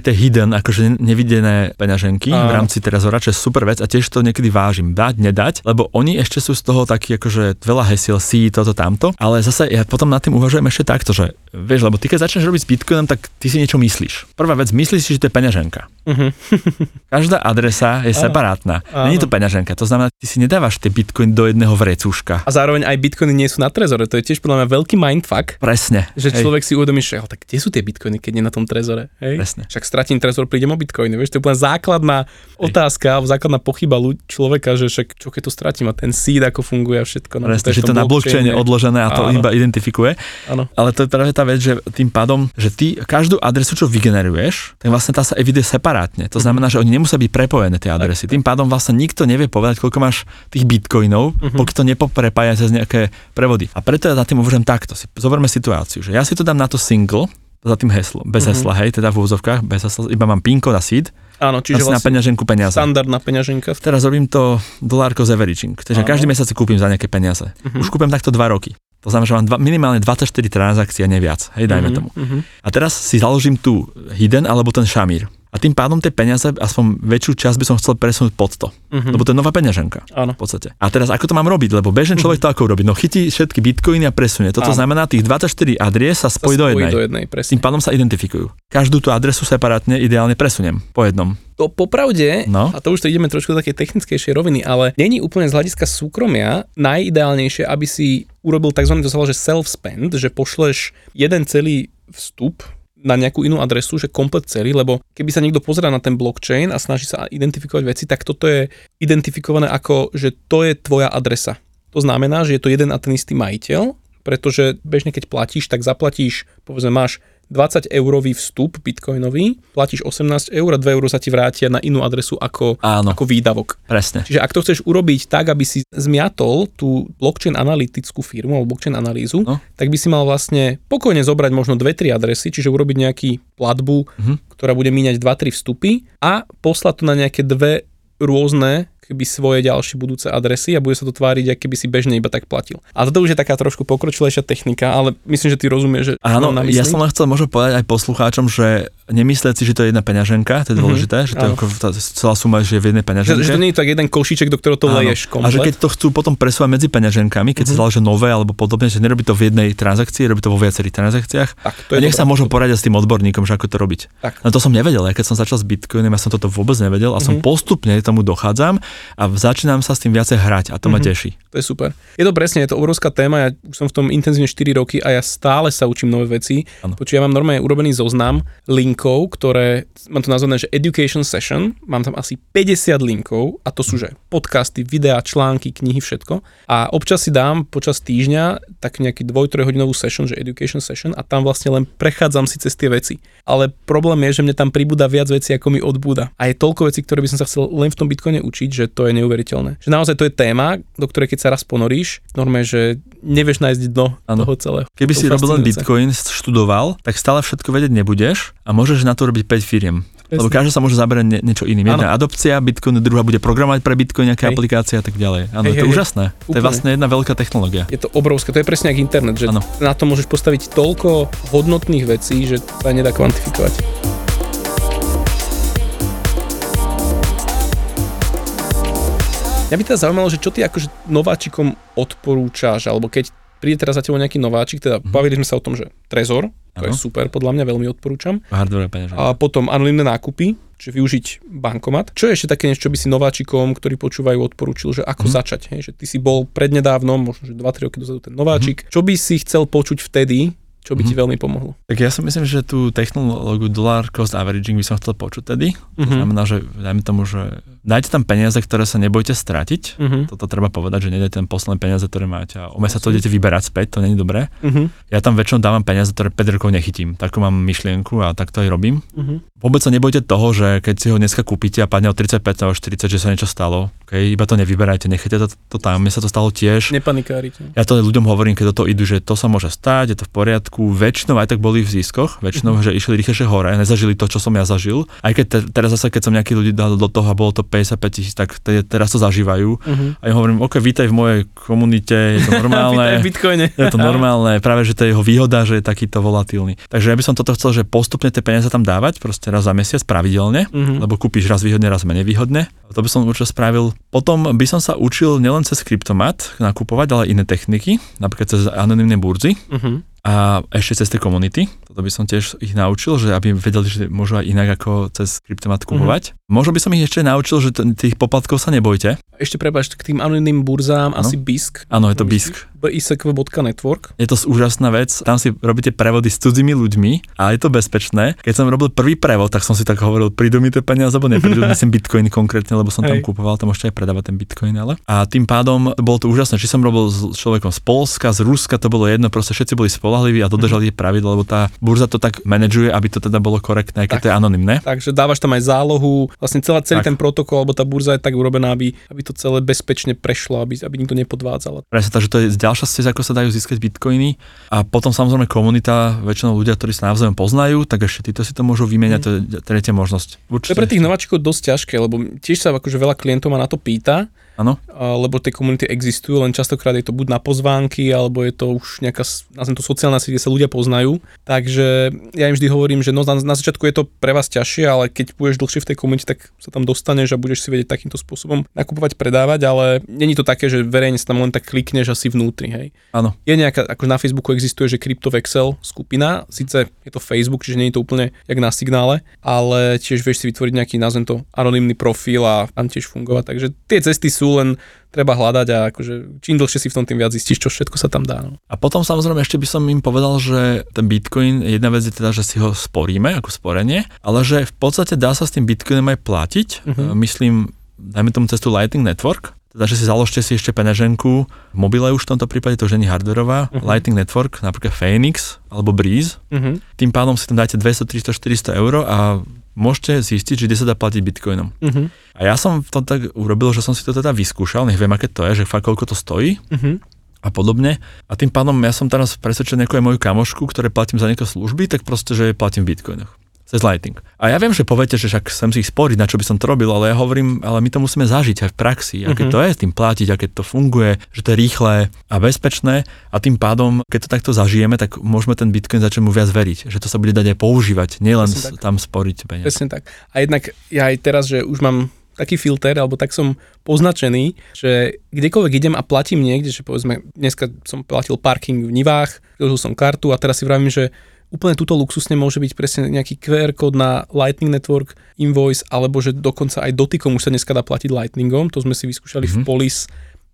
aj tie hidden, akože nevidené peňaženky uh-huh. v rámci Trezora, čo je super vec a tiež to niekedy vážim, dať, nedať, lebo oni ešte sú z toho taký akože veľa hesiel, si toto, tamto, ale zase ja potom nad tým uvažujem ešte takto, že vieš, lebo ty keď začneš robiť s Bitcoinom, tak ty si niečo myslíš. Prvá vec, myslíš si, že to je peňaženka. Uh-huh. Každá adresa je separátna. Není to peňaženka. To znamená, ty si nedávaš tie bitcoiny do jedného vrecúška. A zároveň aj bitcoiny nie sú na trezore. To je tiež podľa mňa veľký mindfuck. Presne. Že hej. človek si uvedomí, že tak kde sú tie bitcoiny, keď nie na tom trezore? Hej? Presne. Však stratím trezor, prídem o bitcoiny. Vieš, to je úplne základná hej. otázka, základná pochyba človeka, že však čo keď to stratím a ten seed ako funguje a všetko. No, Presne, že to na blockchaine odložené a to Áno. iba identifikuje. Áno. Ale to je práve tá vec, že tým pádom, že ty každú adresu, čo vygeneruješ, tak vlastne tá sa eviduje separátne. To znamená, že oni nemusia byť prepojené tie adresy. Tým pádom vlastne nikto nevie povedať, koľko máš tých bitcoinov, uh-huh. pokiaľ to nepoprepája cez nejaké prevody. A preto ja za tým uvažujem takto. Si, zoberme situáciu, že ja si to dám na to single, za tým heslom, bez uh-huh. hesla, hej, teda v úzovkách, bez hesla, iba mám PIN kód a seed, Áno, čiže vlastne na peňaženku peniaze. Standardná peňaženka. Teraz robím to dolárko z averaging, takže každý mesiac si kúpim za nejaké peniaze. Uh-huh. Už kúpim takto 2 roky. To znamená, že mám dva, minimálne 24 transakcií a neviac. Hej, dajme uh-huh, tomu. Uh-huh. A teraz si založím tu Hidden alebo ten Shamir. A tým pádom tie peniaze, aspoň väčšiu časť by som chcel presunúť pod to. Uh-huh. Lebo to je nová peňaženka. Áno. V podstate. A teraz ako to mám robiť? Lebo bežný (laughs) človek to ako robí? No chytí všetky bitcoiny a presunie. Toto Áno. znamená, tých 24 adries sa spojí, do jednej. Do jednej presne. Tým pádom sa identifikujú. Každú tú adresu separátne ideálne presuniem po jednom. To popravde, no. a to už to ideme trošku do takej technickejšej roviny, ale není úplne z hľadiska súkromia najideálnejšie, aby si urobil tzv. to sa že self-spend, že pošleš jeden celý vstup na nejakú inú adresu, že komplet celý, lebo keby sa niekto pozerá na ten blockchain a snaží sa identifikovať veci, tak toto je identifikované ako, že to je tvoja adresa. To znamená, že je to jeden a ten istý majiteľ, pretože bežne keď platíš, tak zaplatíš, povedzme máš 20 eurový vstup bitcoinový, platíš 18 eur a 2 eur sa ti vrátia na inú adresu ako, Áno, ako výdavok. Presne. Čiže ak to chceš urobiť tak, aby si zmiatol tú blockchain analytickú firmu alebo blockchain analýzu, no. tak by si mal vlastne pokojne zobrať možno 2-3 adresy, čiže urobiť nejaký platbu, uh-huh. ktorá bude míňať 2-3 vstupy a poslať to na nejaké dve rôzne keby svoje ďalšie budúce adresy a bude sa to tváriť, ako keby si bežne iba tak platil. A toto už je taká trošku pokročilejšia technika, ale myslím, že ty rozumieš, že Áno, ja som len chcel možno povedať aj poslucháčom, že nemyslieť si, že to je jedna peňaženka, to je mhm. dôležité, mm-hmm. že to je ako tá celá suma, že je v jednej peňaženke. Že, že to nie je tak jeden košíček, do ktorého to Áno. leješ komplet. A že keď to chcú potom presúvať medzi peňaženkami, keď mm-hmm. sa založia nové alebo podobne, že nerobí to v jednej transakcii, robí to vo viacerých transakciách. Tak, to je a nech sa možno poradiť s tým odborníkom, že ako to robiť. Tak. No to som nevedel, ja keď som začal s Bitcoinom, ja som toto vôbec nevedel a mm-hmm. som mhm. postupne tomu dochádzam a začínam sa s tým viacej hrať a to mm-hmm. ma mhm. teší. To je super. Je to presne, je to obrovská téma, ja už som v tom intenzívne 4 roky a ja stále sa učím nové veci. Počuť, ja mám normálne urobený zoznam linkov, ktoré, mám to nazvané, že Education Session, mám tam asi 50 linkov a to sú, že podcasty, videá, články, knihy, všetko. A občas si dám počas týždňa tak nejaký 2-3 hodinovú session, že Education Session a tam vlastne len prechádzam si cez tie veci. Ale problém je, že mne tam pribúda viac vecí, ako mi odbúda. A je toľko vecí, ktoré by som sa chcel len v tom Bitcoine učiť, že to je neuveriteľné. Že naozaj to je téma, do ktorej keď sa raz ponoríš, normálne, že nevieš nájsť dno ano. toho celého. Keby si robil len Bitcoin, študoval, tak stále všetko vedieť nebudeš a môžeš na to robiť 5 firiem. Presne. Lebo každá sa môže zaberať nie, niečo iným. Jedna ano. adopcia Bitcoin, druhá bude programovať pre Bitcoin nejaké hej. aplikácie a tak ďalej. Áno, je to hej, úžasné. Úplne. To je vlastne jedna veľká technológia. Je to obrovské, to je presne ako internet, že ano. na to môžeš postaviť toľko hodnotných vecí, že sa nedá kvantifikovať. Mňa by teda zaujímalo, že čo ty akože nováčikom odporúčaš, alebo keď príde teraz za tebou nejaký nováčik, teda mm-hmm. bavili sme sa o tom, že Trezor, to ano. je super, podľa mňa veľmi odporúčam. Hardware A potom anonimné nákupy, čiže využiť bankomat. Čo je ešte také niečo, čo by si nováčikom, ktorí počúvajú, odporúčil, že ako mm. začať? Hej? Že ty si bol prednedávnom, možno že 2-3 roky dozadu ten nováčik. Mm. Čo by si chcel počuť vtedy, čo by mm-hmm. ti mhm. veľmi pomohlo. Tak ja si myslím, že tú technológiu dollar cost averaging by som chcel počuť tedy. Mm-hmm. To mhm. znamená, že dajme tomu, že dajte tam peniaze, ktoré sa nebojte stratiť. Mm-hmm. Toto treba povedať, že nedajte tam posledné peniaze, ktoré máte a o sa to idete vyberať späť, to není dobré. Mm-hmm. Ja tam väčšinou dávam peniaze, ktoré 5 rokov nechytím. Takú mám myšlienku a tak to aj robím. Mm-hmm. Vôbec sa nebojte toho, že keď si ho dneska kúpite a padne o 35 alebo 40, že sa niečo stalo, okay, iba to nevyberajte, nechajte to, to tam. Mne sa to stalo tiež. Nepanikárite. Ja to ľuďom hovorím, keď do toho idú, že to sa môže stať, je to v poriadku. Väčšinou aj tak boli v ziskoch, väčšinou, mm-hmm. že išli rýchlejšie hore, nezažili to, čo som ja zažil. Aj keď te, teraz zase, keď som nejaký ľudí dal do toho a bolo to 55 tisíc, tak te, teraz to zažívajú. Mm-hmm. A ja hovorím, OK, vítaj v mojej komunite, je to (laughs) normálne. je to normálne, práve že to je jeho výhoda, že je takýto volatilný. Takže ja by som toto chcel, že postupne tie peniaze tam dávať, proste raz za mesiac pravidelne, mm-hmm. lebo kúpiš raz výhodne, raz menej výhodne. To by som určite spravil. Potom by som sa učil nielen cez kryptomat nakupovať, ale iné techniky, napríklad cez anonimné burzy. Mm-hmm a ešte cez tie komunity. Toto by som tiež ich naučil, že aby vedeli, že môžu aj inak ako cez kryptomat kupovať. Možno by som ich ešte naučil, že t- tých poplatkov sa nebojte. Ešte prebač, k tým anonimným burzám ano? asi BISK. Áno, je to BISK. bisq.network. Je to úžasná vec, tam si robíte prevody s cudzími ľuďmi a je to bezpečné. Keď som robil prvý prevod, tak som si tak hovoril, prídu mi tie peniaze, alebo neprídu, (laughs) myslím bitcoin konkrétne, lebo som tam kupoval, tam ešte aj predávať ten bitcoin, ale. A tým pádom bolo to úžasné, či som robil s človekom z Polska, z Ruska, to bolo jedno, proste všetci boli spolahliví a dodržali tie pravidla, lebo tá burza to tak manažuje, aby to teda bolo korektné, keď tak. to je anonymné. Takže dávaš tam aj zálohu, vlastne celá, celý Tak. ten protokol alebo tá burza je tak urobená, aby, aby to celé bezpečne prešlo, aby, aby nikto nepodvádzal. Presne, takže to je ďalšia cesta, ako sa dajú získať bitcoiny. A potom samozrejme komunita, väčšinou ľudia, ktorí sa navzájom poznajú, tak ešte títo si to môžu vymieňať, to je tretia možnosť. To je pre tých nováčikov dosť ťažké, lebo tiež sa akože veľa klientov ma na to pýta, Áno, lebo tie komunity existujú, len častokrát je to buď na pozvánky, alebo je to už nejaká, nazvem to sociálna sieť, kde sa ľudia poznajú. Takže ja im vždy hovorím, že no, na, na začiatku je to pre vás ťažšie, ale keď budeš dlhšie v tej komunite, tak sa tam dostaneš a budeš si vedieť takýmto spôsobom nakupovať, predávať, ale není to také, že verejne sa tam len tak klikneš asi vnútri, hej. áno. Je nejaká, ako na Facebooku existuje, že CryptoVexel skupina, síce je to Facebook, čiže nie je to úplne jak na signále, ale tiež vieš si vytvoriť nejaký, nazvem to, anonymný profil a tam tiež fungovať. Takže tie cesty sú len treba hľadať a akože čím dlhšie si v tom tým viac zistíš, čo všetko sa tam dá. No. A potom samozrejme ešte by som im povedal, že ten Bitcoin, jedna vec je teda, že si ho sporíme ako sporenie, ale že v podstate dá sa s tým Bitcoinom aj platiť. Uh-huh. Myslím, dajme tomu cestu Lightning Network, teda, že si založte si ešte peňaženku v mobile už v tomto prípade, to nie je hardwareová, Mhm. Lightning Network, napríklad Phoenix alebo Breeze, Uh-huh. tým pádom si tam dáte 200, 300, 400 eur a môžete zistiť, že kde sa dá platiť bitcoinom. Uh-huh. A ja som v tom tak urobil, že som si to teda vyskúšal, nech viem, aké to je, že fakt koľko to stojí Uh-huh. a podobne. A tým pádom ja som teraz presvedčený ako aj moju kamošku, ktoré platím za nejaké služby, tak proste, že platím v bitcoinoch. Cez Lighting. A ja viem, že poviete, že však sem si ich sporiť, na čo by som to robil, ale ja hovorím, ale my to musíme zažiť aj v praxi, aké Mhm. to je s tým platiť, aké to funguje, že to je rýchle a bezpečné a tým pádom, keď to takto zažijeme, tak môžeme ten Bitcoin začať mu viac veriť, že to sa bude dať aj používať, nielen tak. tam sporiť peniaze. Presne tak. A jednak ja aj teraz, že už mám taký filter, alebo tak som poznačený, že kdekoľvek idem a platím niekde, že povedzme, dneska som platil parking v Nivách, využil som kartu a teraz si vravím, že úplne túto luxusne môže byť presne nejaký QR kód na Lightning Network, Invoice, alebo že dokonca aj dotykom už sa dneska dá platiť Lightningom, to sme si vyskúšali mm-hmm. v Mhm. Polis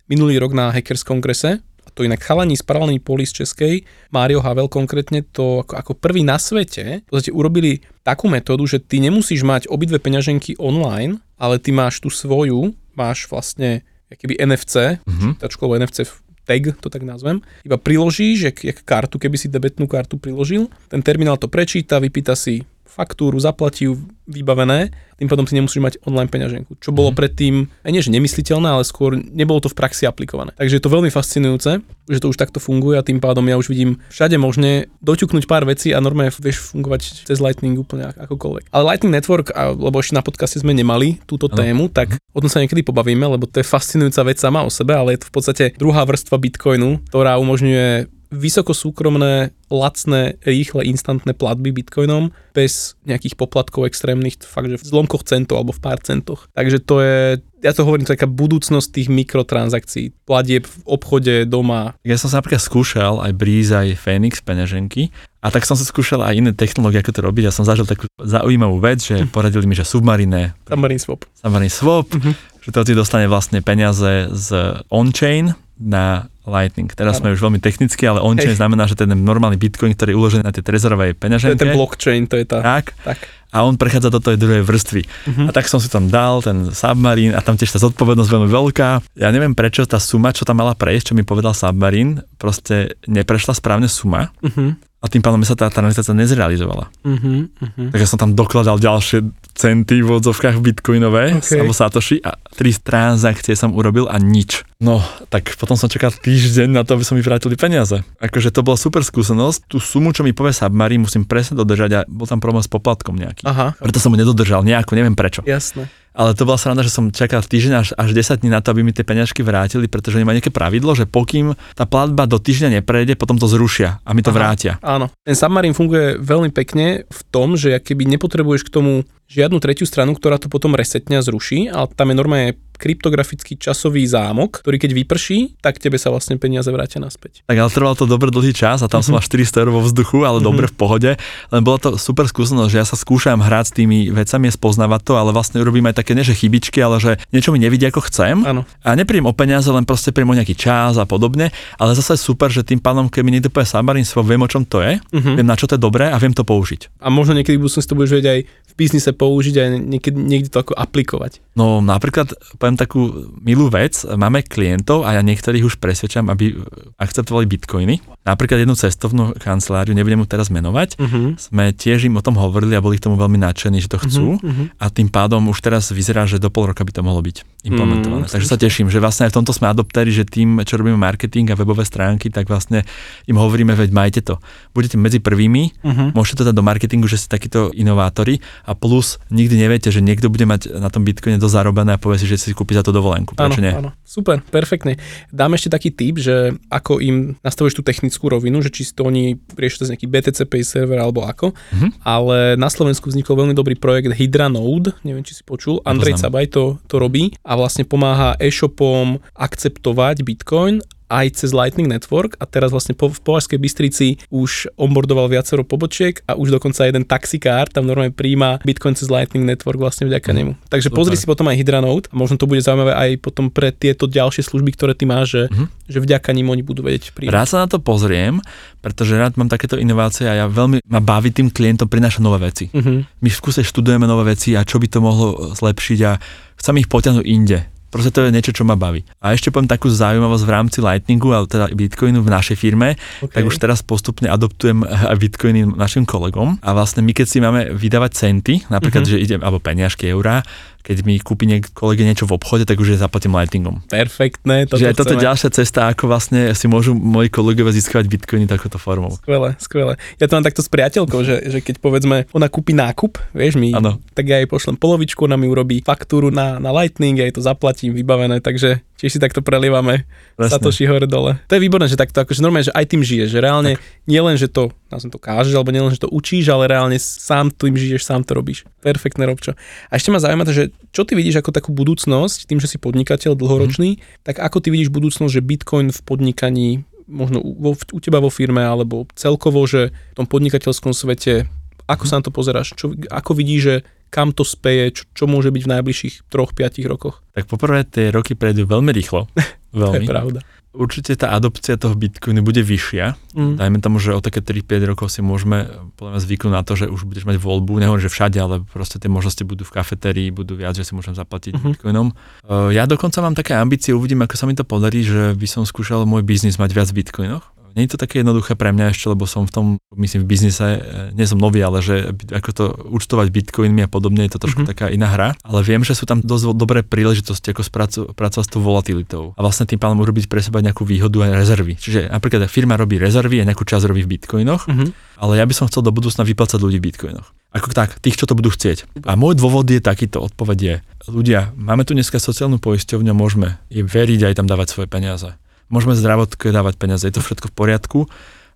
minulý rok na Hackers kongrese, a to inak chalani z paralelnej Polis Českej, Mário Havel konkrétne, to ako, ako prvý na svete, v podstate urobili takú metódu, že ty nemusíš mať obidve peňaženky online, ale ty máš tú svoju, máš vlastne keby NFC, Mhm. alebo NFC tag, to tak nazvem, iba priložíš, jak, jak kartu, keby si debetnú kartu priložil, ten terminál to prečíta, vypýta si faktúru, zaplatí ju vybavené, tým pádom si nemusíš mať online peňaženku. Čo bolo Mhm. predtým, aj nie že nemysliteľné, ale skôr nebolo to v praxi aplikované. Takže je to veľmi fascinujúce, že to už takto funguje a tým pádom ja už vidím všade možné doťuknúť pár vecí a normálne vieš fungovať cez Lightning úplne ak- akokoľvek. Ale Lightning Network, a, lebo ešte na podcaste sme nemali túto Áno. tému, tak o tom sa niekedy pobavíme, lebo to je fascinujúca vec sama o sebe, ale je to v podstate druhá vrstva Bitcoinu, ktorá umožňuje vysoko súkromné, lacné, rýchle, instantné platby bitcoinom bez nejakých poplatkov extrémnych, fakt, že v zlomkoch centov alebo v pár centoch. Takže to je, ja to hovorím, to je taká budúcnosť tých mikrotransakcií, platieb v obchode, doma. Ja som sa napríklad skúšal aj Breeze, aj Phoenix peňaženky a tak som si skúšal aj iné technológie, ako to robiť. Ja som zažil takú zaujímavú vec, že poradili mi, že Submarine, Submarine swap. Submarine Swap, Mhm. že to ti dostane vlastne peniaze z on-chain na Lightning. Teraz sme už veľmi technicky, ale on-chain Hej. znamená, že ten normálny Bitcoin, ktorý je uložený na tej trezorovej To je peňaženke. ten blockchain, to je tá. Tak. Tak. A on prechádza do tej druhej vrstvy. Mhm. A tak som si tam dal ten Submarine a tam tiež tá zodpovednosť veľmi veľká. Ja neviem prečo tá suma, čo tam mala prejsť, čo mi povedal Submarine, proste neprešla správne suma Uh-huh. a tým pádom sa tá transakcia nezrealizovala. Uh-huh. Uh-huh. Tak ja som tam dokladal ďalšie centy v odzovkách bitcoinové OK. alebo satoshi a tri transakcie som urobil a nič. No, tak potom som čakal týždeň na to, aby som mi vrátili peniaze. Akože to bola super skúsenosť. Tú sumu, čo mi povie Submarine, musím presne dodržať a bol tam problém s poplatkom nejaký. Aha, Preto som ho nedodržal nejako, neviem prečo. jasné. Ale to bola sranda, že som čakal týždeň až, až 10 dní na to, aby mi tie peňažky vrátili, pretože oni majú nejaké pravidlo, že pokým tá platba do týždňa neprejde, potom to zrušia a mi to Aha. vrátia. Áno. Ten Submarine funguje veľmi pekne v tom, že keby nepotrebuješ k tomu žiadnu tretiu stranu, ktorá to potom resetne a zruší, ale tam je normálne kryptografický časový zámok, ktorý keď vyprší, tak tebe sa vlastne peniaze vrátia naspäť. Tak ale trvalo to dobre dlhý čas a tam som mal (laughs) 400 eur vo vzduchu, ale dobre v pohode. Len bola to super skúsenosť, že ja sa skúšam hrať s tými vecami, spoznávať to, ale vlastne urobím aj také že chybičky, ale že niečo mi nevidí ako chcem. Áno. A nepríjem o peniaze, len proste príjem o nejaký čas a podobne. Ale zase super, že tým pádom, keď mi niekto povie Submarine Swap, viem o čom to je, Mhm. viem na čo to je dobré a viem to použiť. A možno niekedy v budúcnosti to budeš vedieť aj biznise použiť a niekde, niekde to ako aplikovať? No napríklad, poviem takú milú vec, máme klientov a ja niektorých už presvedčam, aby akceptovali bitcoiny. Napríklad jednu cestovnú kanceláriu, nebudem mu teraz menovať, uh-huh. sme tiež im o tom hovorili a boli k tomu veľmi nadšení, že to chcú uh-huh. a tým pádom už teraz vyzerá, že do pol roka by to mohlo byť implementované. Uh-huh. Takže sa teším, že vlastne aj v tomto sme adoptéri, že tým, čo robíme marketing a webové stránky, tak vlastne im hovoríme, veď majte to. Budete medzi prvými, uh-huh. môžete to dať do marketingu, že ste takíto inovátori a plus nikdy neviete, že niekto bude mať na tom Bitcoine to zarobené a povie si, že si kúpi za to dovolenku. Prečo nie? Áno, super, perfektne. Dám ešte taký tip, že ako im nastavíš tú technickú technickú rovinu, že či to oni riešia cez nejaký BTC Pay server alebo ako, mm-hmm. ale na Slovensku vznikol veľmi dobrý projekt Hydra Node, neviem, či si počul, Andrej Cabaj to, to robí a vlastne pomáha e-shopom akceptovať Bitcoin aj cez Lightning Network a teraz vlastne po, v Považskej Bystrici už onboardoval viacero pobočiek a už dokonca jeden taxikár tam normálne príjma Bitcoin cez Lightning Network vlastne vďaka mm. nemu. Takže Super. pozri si potom aj Hydranode a možno to bude zaujímavé aj potom pre tieto ďalšie služby, ktoré ty máš, že, mm. že vďaka nim oni budú vedieť príjmať. Rád sa na to pozriem, pretože rád mám takéto inovácie a ja veľmi ma baví tým klientom prinášať nové veci. Mm-hmm. My v kuse študujeme nové veci a čo by to mohlo zlepšiť a chcem ich potiahnuť inde Proste to je niečo, čo ma baví. A ešte poviem takú zaujímavosť v rámci Lightningu, ale teda Bitcoinu v našej firme, okay. tak už teraz postupne adoptujem aj Bitcoiny našim kolegom. A vlastne my keď si máme vydávať centy, napríklad, mm-hmm. že idem, alebo peniažky, eurá, keď mi kúpi niek- kolega niečo v obchode, tak už je zaplatím lightningom. Perfektné. Toto Čiže aj toto je ďalšia cesta, ako vlastne si môžu moji kolegovia získavať bitcoiny takouto formou. Skvelé, skvelé. Ja to mám takto s priateľkou, že, že keď povedzme ona kúpi nákup, vieš mi, ano. tak ja jej pošlem polovičku, ona mi urobí faktúru na, na lightning, ja jej to zaplatím, vybavené, takže tiež si takto prelievame Satoshi hore dole. To je výborné, že takto akože normálne, že aj tým žiješ, že reálne tak. nie len, že to, som to kážeš, alebo nie len, že to učíš, ale reálne sám tým žiješ, sám to robíš. Perfektné, Robčo. A ešte ma zaujíma, že čo ty vidíš ako takú budúcnosť, tým, že si podnikateľ dlhoročný, mm. tak ako ty vidíš budúcnosť, že Bitcoin v podnikaní možno u, u teba vo firme, alebo celkovo, že v tom podnikateľskom svete, ako mm. sa na to pozeráš? Čo, ako vidíš, že kam to speje, čo, čo môže byť v najbližších 3-5 rokoch? Tak poprvé tie roky prejdú veľmi rýchlo. Veľmi. (laughs) to je pravda. Určite tá adopcia toho Bitcoinu bude vyššia. Mm. Dajme tomu, že o také 3-5 rokov si môžeme podľa mňa zvyknúť na to, že už budeš mať voľbu, nehovorím, že všade, ale proste tie možnosti budú v kafetérii, budú viac, že si môžem zaplatiť mm-hmm. Bitcoinom. Uh, ja dokonca mám také ambície, uvidím, ako sa mi to podarí, že by som skúšal môj biznis mať viac v Bitcoinoch nie je to také jednoduché pre mňa ešte, lebo som v tom, myslím, v biznise, e, nie som nový, ale že ako to účtovať bitcoinmi a podobne, je to trošku mm-hmm. taká iná hra, ale viem, že sú tam dosť dobré príležitosti, ako pracovať s tou volatilitou a vlastne tým pádom urobiť pre seba nejakú výhodu a rezervy. Čiže napríklad firma robí rezervy a nejakú časť robí v bitcoinoch, mm-hmm. ale ja by som chcel do budúcna vyplácať ľudí v bitcoinoch. Ako tak, tých, čo to budú chcieť. A môj dôvod je takýto, odpoveď je, ľudia, máme tu dneska sociálnu poisťovňu, môžeme je veriť aj tam dávať svoje peniaze môžeme zdravotke dávať peniaze, je to všetko v poriadku,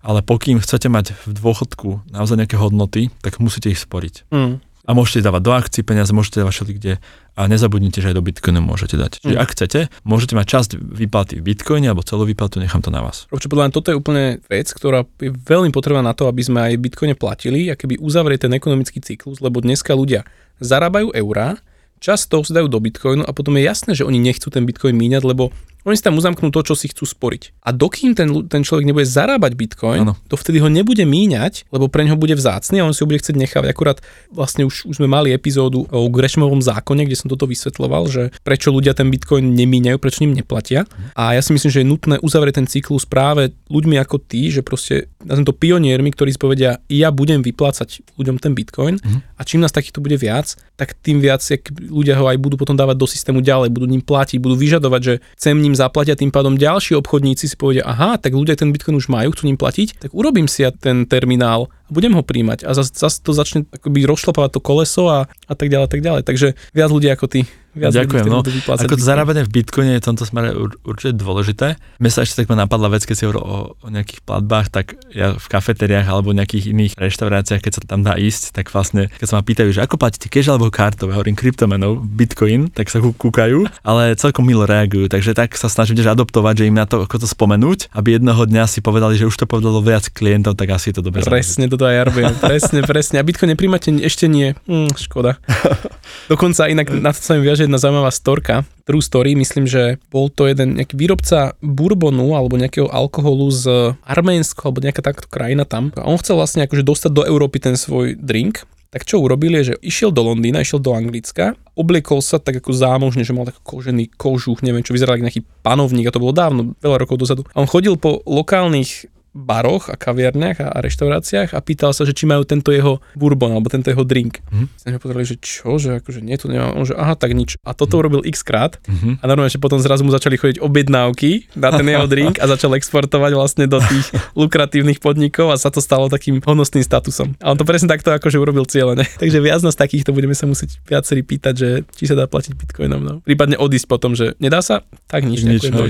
ale pokým chcete mať v dôchodku naozaj nejaké hodnoty, tak musíte ich sporiť. Mm. A môžete dávať do akcií peniaze, môžete dávať všetky kde a nezabudnite, že aj do Bitcoinu môžete dať. Čiže mm. ak chcete, môžete mať časť výplaty v Bitcoine alebo celú výplatu, nechám to na vás. Čo podľa mňa toto je úplne vec, ktorá je veľmi potrebná na to, aby sme aj v Bitcoine platili a keby uzavrieť ten ekonomický cyklus, lebo dneska ľudia zarábajú eurá, často si dajú do Bitcoinu a potom je jasné, že oni nechcú ten Bitcoin míňať, lebo oni si tam uzamknú to, čo si chcú sporiť. A dokým ten, ten človek nebude zarábať bitcoin, ano. to vtedy ho nebude míňať, lebo pre ňo bude vzácný a on si ho bude chcieť nechávať. Akurát vlastne už, už sme mali epizódu o Grešmovom zákone, kde som toto vysvetloval, že prečo ľudia ten bitcoin nemíňajú, prečo ním neplatia. A ja si myslím, že je nutné uzavrieť ten cyklus práve ľuďmi ako ty, že proste na tento pioniermi, ktorí spovedia, ja budem vyplácať ľuďom ten bitcoin uh-huh. A čím nás takýchto bude viac, tak tým viac ľudia ho aj budú potom dávať do systému ďalej, budú ním platiť, budú vyžadovať, že chcem ním zaplatia, tým pádom ďalší obchodníci si povedia, aha, tak ľudia ten Bitcoin už majú, chcú ním platiť, tak urobím si ja ten terminál budem ho príjmať a zase zas to začne akoby rozšlapávať to koleso a, a tak ďalej, tak ďalej. Takže viac ľudí ako ty Viac Ďakujem. No, ako to zarábanie v Bitcoine je v tomto smere určite dôležité. Mne sa ešte tak ma napadla vec, keď si hovoril o, o nejakých platbách, tak ja v kafetériách alebo nejakých iných reštauráciách, keď sa tam dá ísť, tak vlastne, keď sa ma pýtajú, že ako platíte cash alebo kartou, ja hovorím kryptomenou, Bitcoin, tak sa kúkajú, ale celkom milo reagujú. Takže tak sa snažím tiež adoptovať, že im na to, ako to spomenúť, aby jedného dňa si povedali, že už to povedalo viac klientov, tak asi je to dobre. Presne, toto aj robím. presne, presne. A Bitcoin nepríjmate ešte nie. Hm, škoda. (laughs) Dokonca inak na to sa mi viaže že jedna zaujímavá storka, true story, myslím, že bol to jeden nejaký výrobca bourbonu alebo nejakého alkoholu z Arménska alebo nejaká takto krajina tam. A on chcel vlastne akože dostať do Európy ten svoj drink tak čo urobil je, že išiel do Londýna, išiel do Anglicka, obliekol sa tak ako zámožne, že mal taký kožený kožuch, neviem čo, vyzeral ako nejaký panovník a to bolo dávno, veľa rokov dozadu. A on chodil po lokálnych baroch a kaviarniach a, a reštauráciách a pýtal sa, že či majú tento jeho bourbon alebo tento jeho drink. Mm. Sme pozerali, že čo, že akože nie, to nemám. Že aha, tak nič. A toto urobil x krát Mhm. a normálne, že potom zrazu mu začali chodiť objednávky na ten jeho (laughs) drink a začal exportovať vlastne do tých (laughs) lukratívnych podnikov a sa to stalo takým hodnostným statusom. A on to presne takto akože urobil cieľene. (laughs) Takže viac nás takýchto budeme sa musieť viacerí pýtať, že či sa dá platiť bitcoinom. No. Prípadne odísť potom, že nedá sa, tak nič, Nič. To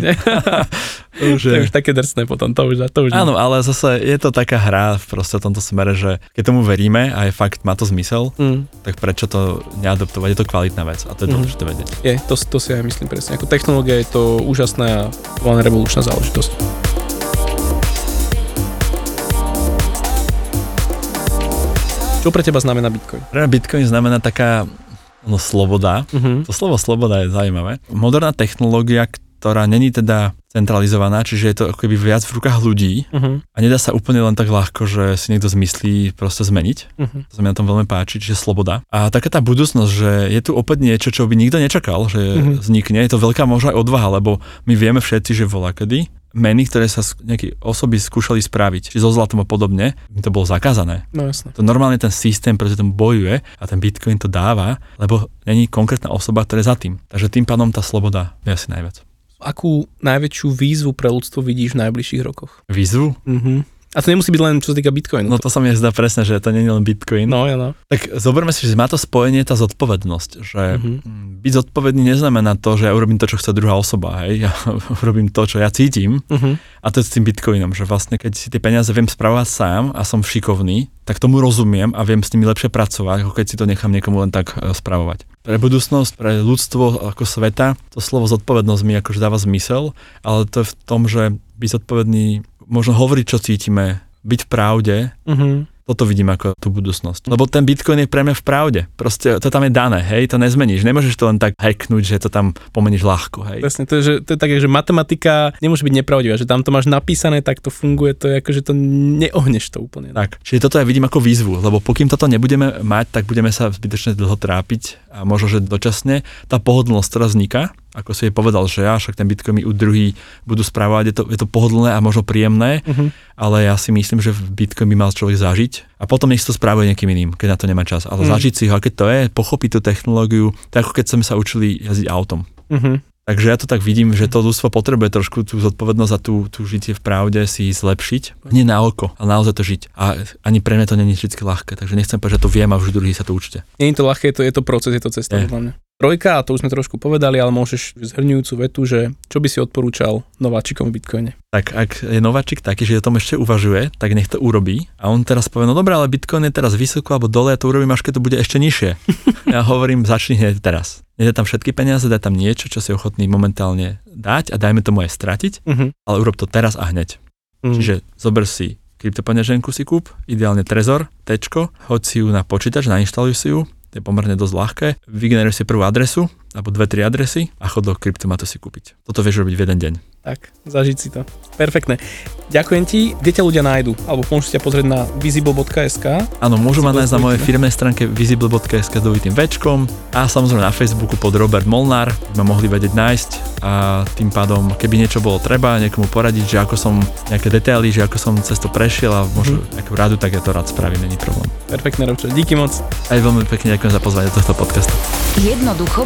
už je- také drsné potom, to už, to už nie. Áno, ale zase je to taká hra v proste tomto smere, že keď tomu veríme a je fakt, má to zmysel, Mm, tak prečo to neadoptovať? Je to kvalitná vec a to je Mhm. dôležité vedieť. je, to, to si aj myslím presne. Ako technológia je to úžasná a voľne revolučná záležitosť. Čo pre teba znamená Bitcoin? Pre Bitcoin znamená taká no, sloboda. Uh-huh. To slovo sloboda je zaujímavé. Moderná technológia, ktorá není teda centralizovaná, čiže je to ako keby viac v rukách ľudí Uh-huh. a nedá sa úplne len tak ľahko, že si niekto zmyslí proste zmeniť. Uh-huh. To sa mi na tom veľmi páči, čiže sloboda. A taká tá budúcnosť, že je tu opäť niečo, čo by nikto nečakal, že Mhm. vznikne, je to veľká možná aj odvaha, lebo my vieme všetci, že volá kedy meny, ktoré sa nejaké osoby skúšali spraviť, či so zlatom a podobne, by to bolo zakázané. No jasné. To normálne ten systém proti tomu bojuje a ten Bitcoin to dáva, lebo není konkrétna osoba, ktorá je za tým. Takže tým pádom tá sloboda je asi najviac. Akú najväčšiu výzvu pre ľudstvo vidíš v najbližších rokoch? Výzvu? Uh-huh. A to nemusí byť len čo sa týka Bitcoinu. No to sa mi zdá presne, že to nie je len Bitcoin. no, ja no. Tak zoberme si, že má to spojenie tá zodpovednosť, že Mhm. mm, byť zodpovedný neznamená to, že ja urobím to, čo chce druhá osoba, hej, ja (laughs) urobím to, čo ja cítim Uh-huh. a to je s tým Bitcoinom, že vlastne keď si tie peniaze viem spravovať sám a som šikovný, tak tomu rozumiem a viem s nimi lepšie pracovať, ako keď si to nechám niekomu len tak e, spravovať. Pre budúcnosť, pre ľudstvo ako sveta, to slovo zodpovednosť mi akože dáva zmysel, ale to je v tom, že byť zodpovedný, možno hovoriť, čo cítime, byť v pravde, Uh-huh. Toto vidím ako tú budúcnosť. Lebo ten Bitcoin je pre mňa v pravde. Proste to tam je dané, hej, to nezmeníš. Nemôžeš to len tak hacknúť, že to tam pomeníš ľahko, hej. Presne, to je, že, to je také, že matematika nemôže byť nepravdivá, že tam to máš napísané, tak to funguje, to je ako, že to neohneš to úplne. Tak, čiže toto ja vidím ako výzvu, lebo pokým toto nebudeme mať, tak budeme sa zbytočne dlho trápiť a možno, že dočasne tá pohodlnosť, ktorá vzniká, ako si je povedal, že ja, však ten Bitcoin mi u druhý budú správať, je to, je to pohodlné a možno príjemné, Uh-huh. ale ja si myslím, že v Bitcoin by mal človek zažiť a potom nech si to správuje nejakým iným, keď na to nemá čas. Ale Mm. zažiť si ho, a keď to je, pochopiť tú technológiu, tak ako keď sme sa učili jazdiť autom. Uh-huh. Takže ja to tak vidím, že to ľudstvo potrebuje trošku tú zodpovednosť a tú, tú žitie v pravde si zlepšiť. Nie na oko, ale naozaj to žiť. A ani pre mňa to není vždy ľahké, takže nechcem povedať, že to viem a už druhý sa to učte. Nie je to ľahké, je to, je to proces, je to cesta Je. podľa mňa. Trojka, a to už sme trošku povedali, ale môžeš zhrňujúcu vetu, že čo by si odporúčal nováčikom v Bitcoine? Tak ak je nováčik taký, že o tom ešte uvažuje, tak nech to urobí. A on teraz povie, no dobré, ale Bitcoin je teraz vysoko alebo dole, ja to urobím až keď to bude ešte nižšie. (laughs) ja hovorím, začni hneď teraz. Nedaj tam všetky peniaze, daj tam niečo, čo si ochotný momentálne dať a dajme tomu aj stratiť, Uh-huh. ale urob to teraz a hneď. Uh-huh. Čiže zober si kryptopeňaženku si kúp, ideálne Trezor, tečko, hoď si ju na počítač, nainštaluj si ju, je pomerne dosť ľahké, vygeneruj si prvú adresu, alebo dve, tri adresy a chod do kryptomatu si kúpiť. Toto vieš robiť v jeden deň. Tak, zažiť si to. Perfektné. Ďakujem ti. Kde ťa ľudia nájdu? Alebo môžu ťa pozrieť na visible.sk. Áno, môžu ma nájsť na mojej firmnej stránke visible.sk s dvojitým večkom a samozrejme na Facebooku pod Robert Molnár, by ma mohli vedieť nájsť a tým pádom, keby niečo bolo treba, niekomu poradiť, že ako som nejaké detaily, že ako som cez to prešiel a možno Mhm. nejakú radu, tak ja to rád spravím, není problém. Perfektné, Robčo. Díky moc. Aj veľmi pekne ďakujem za pozvanie do tohto podcastu. Jednoducho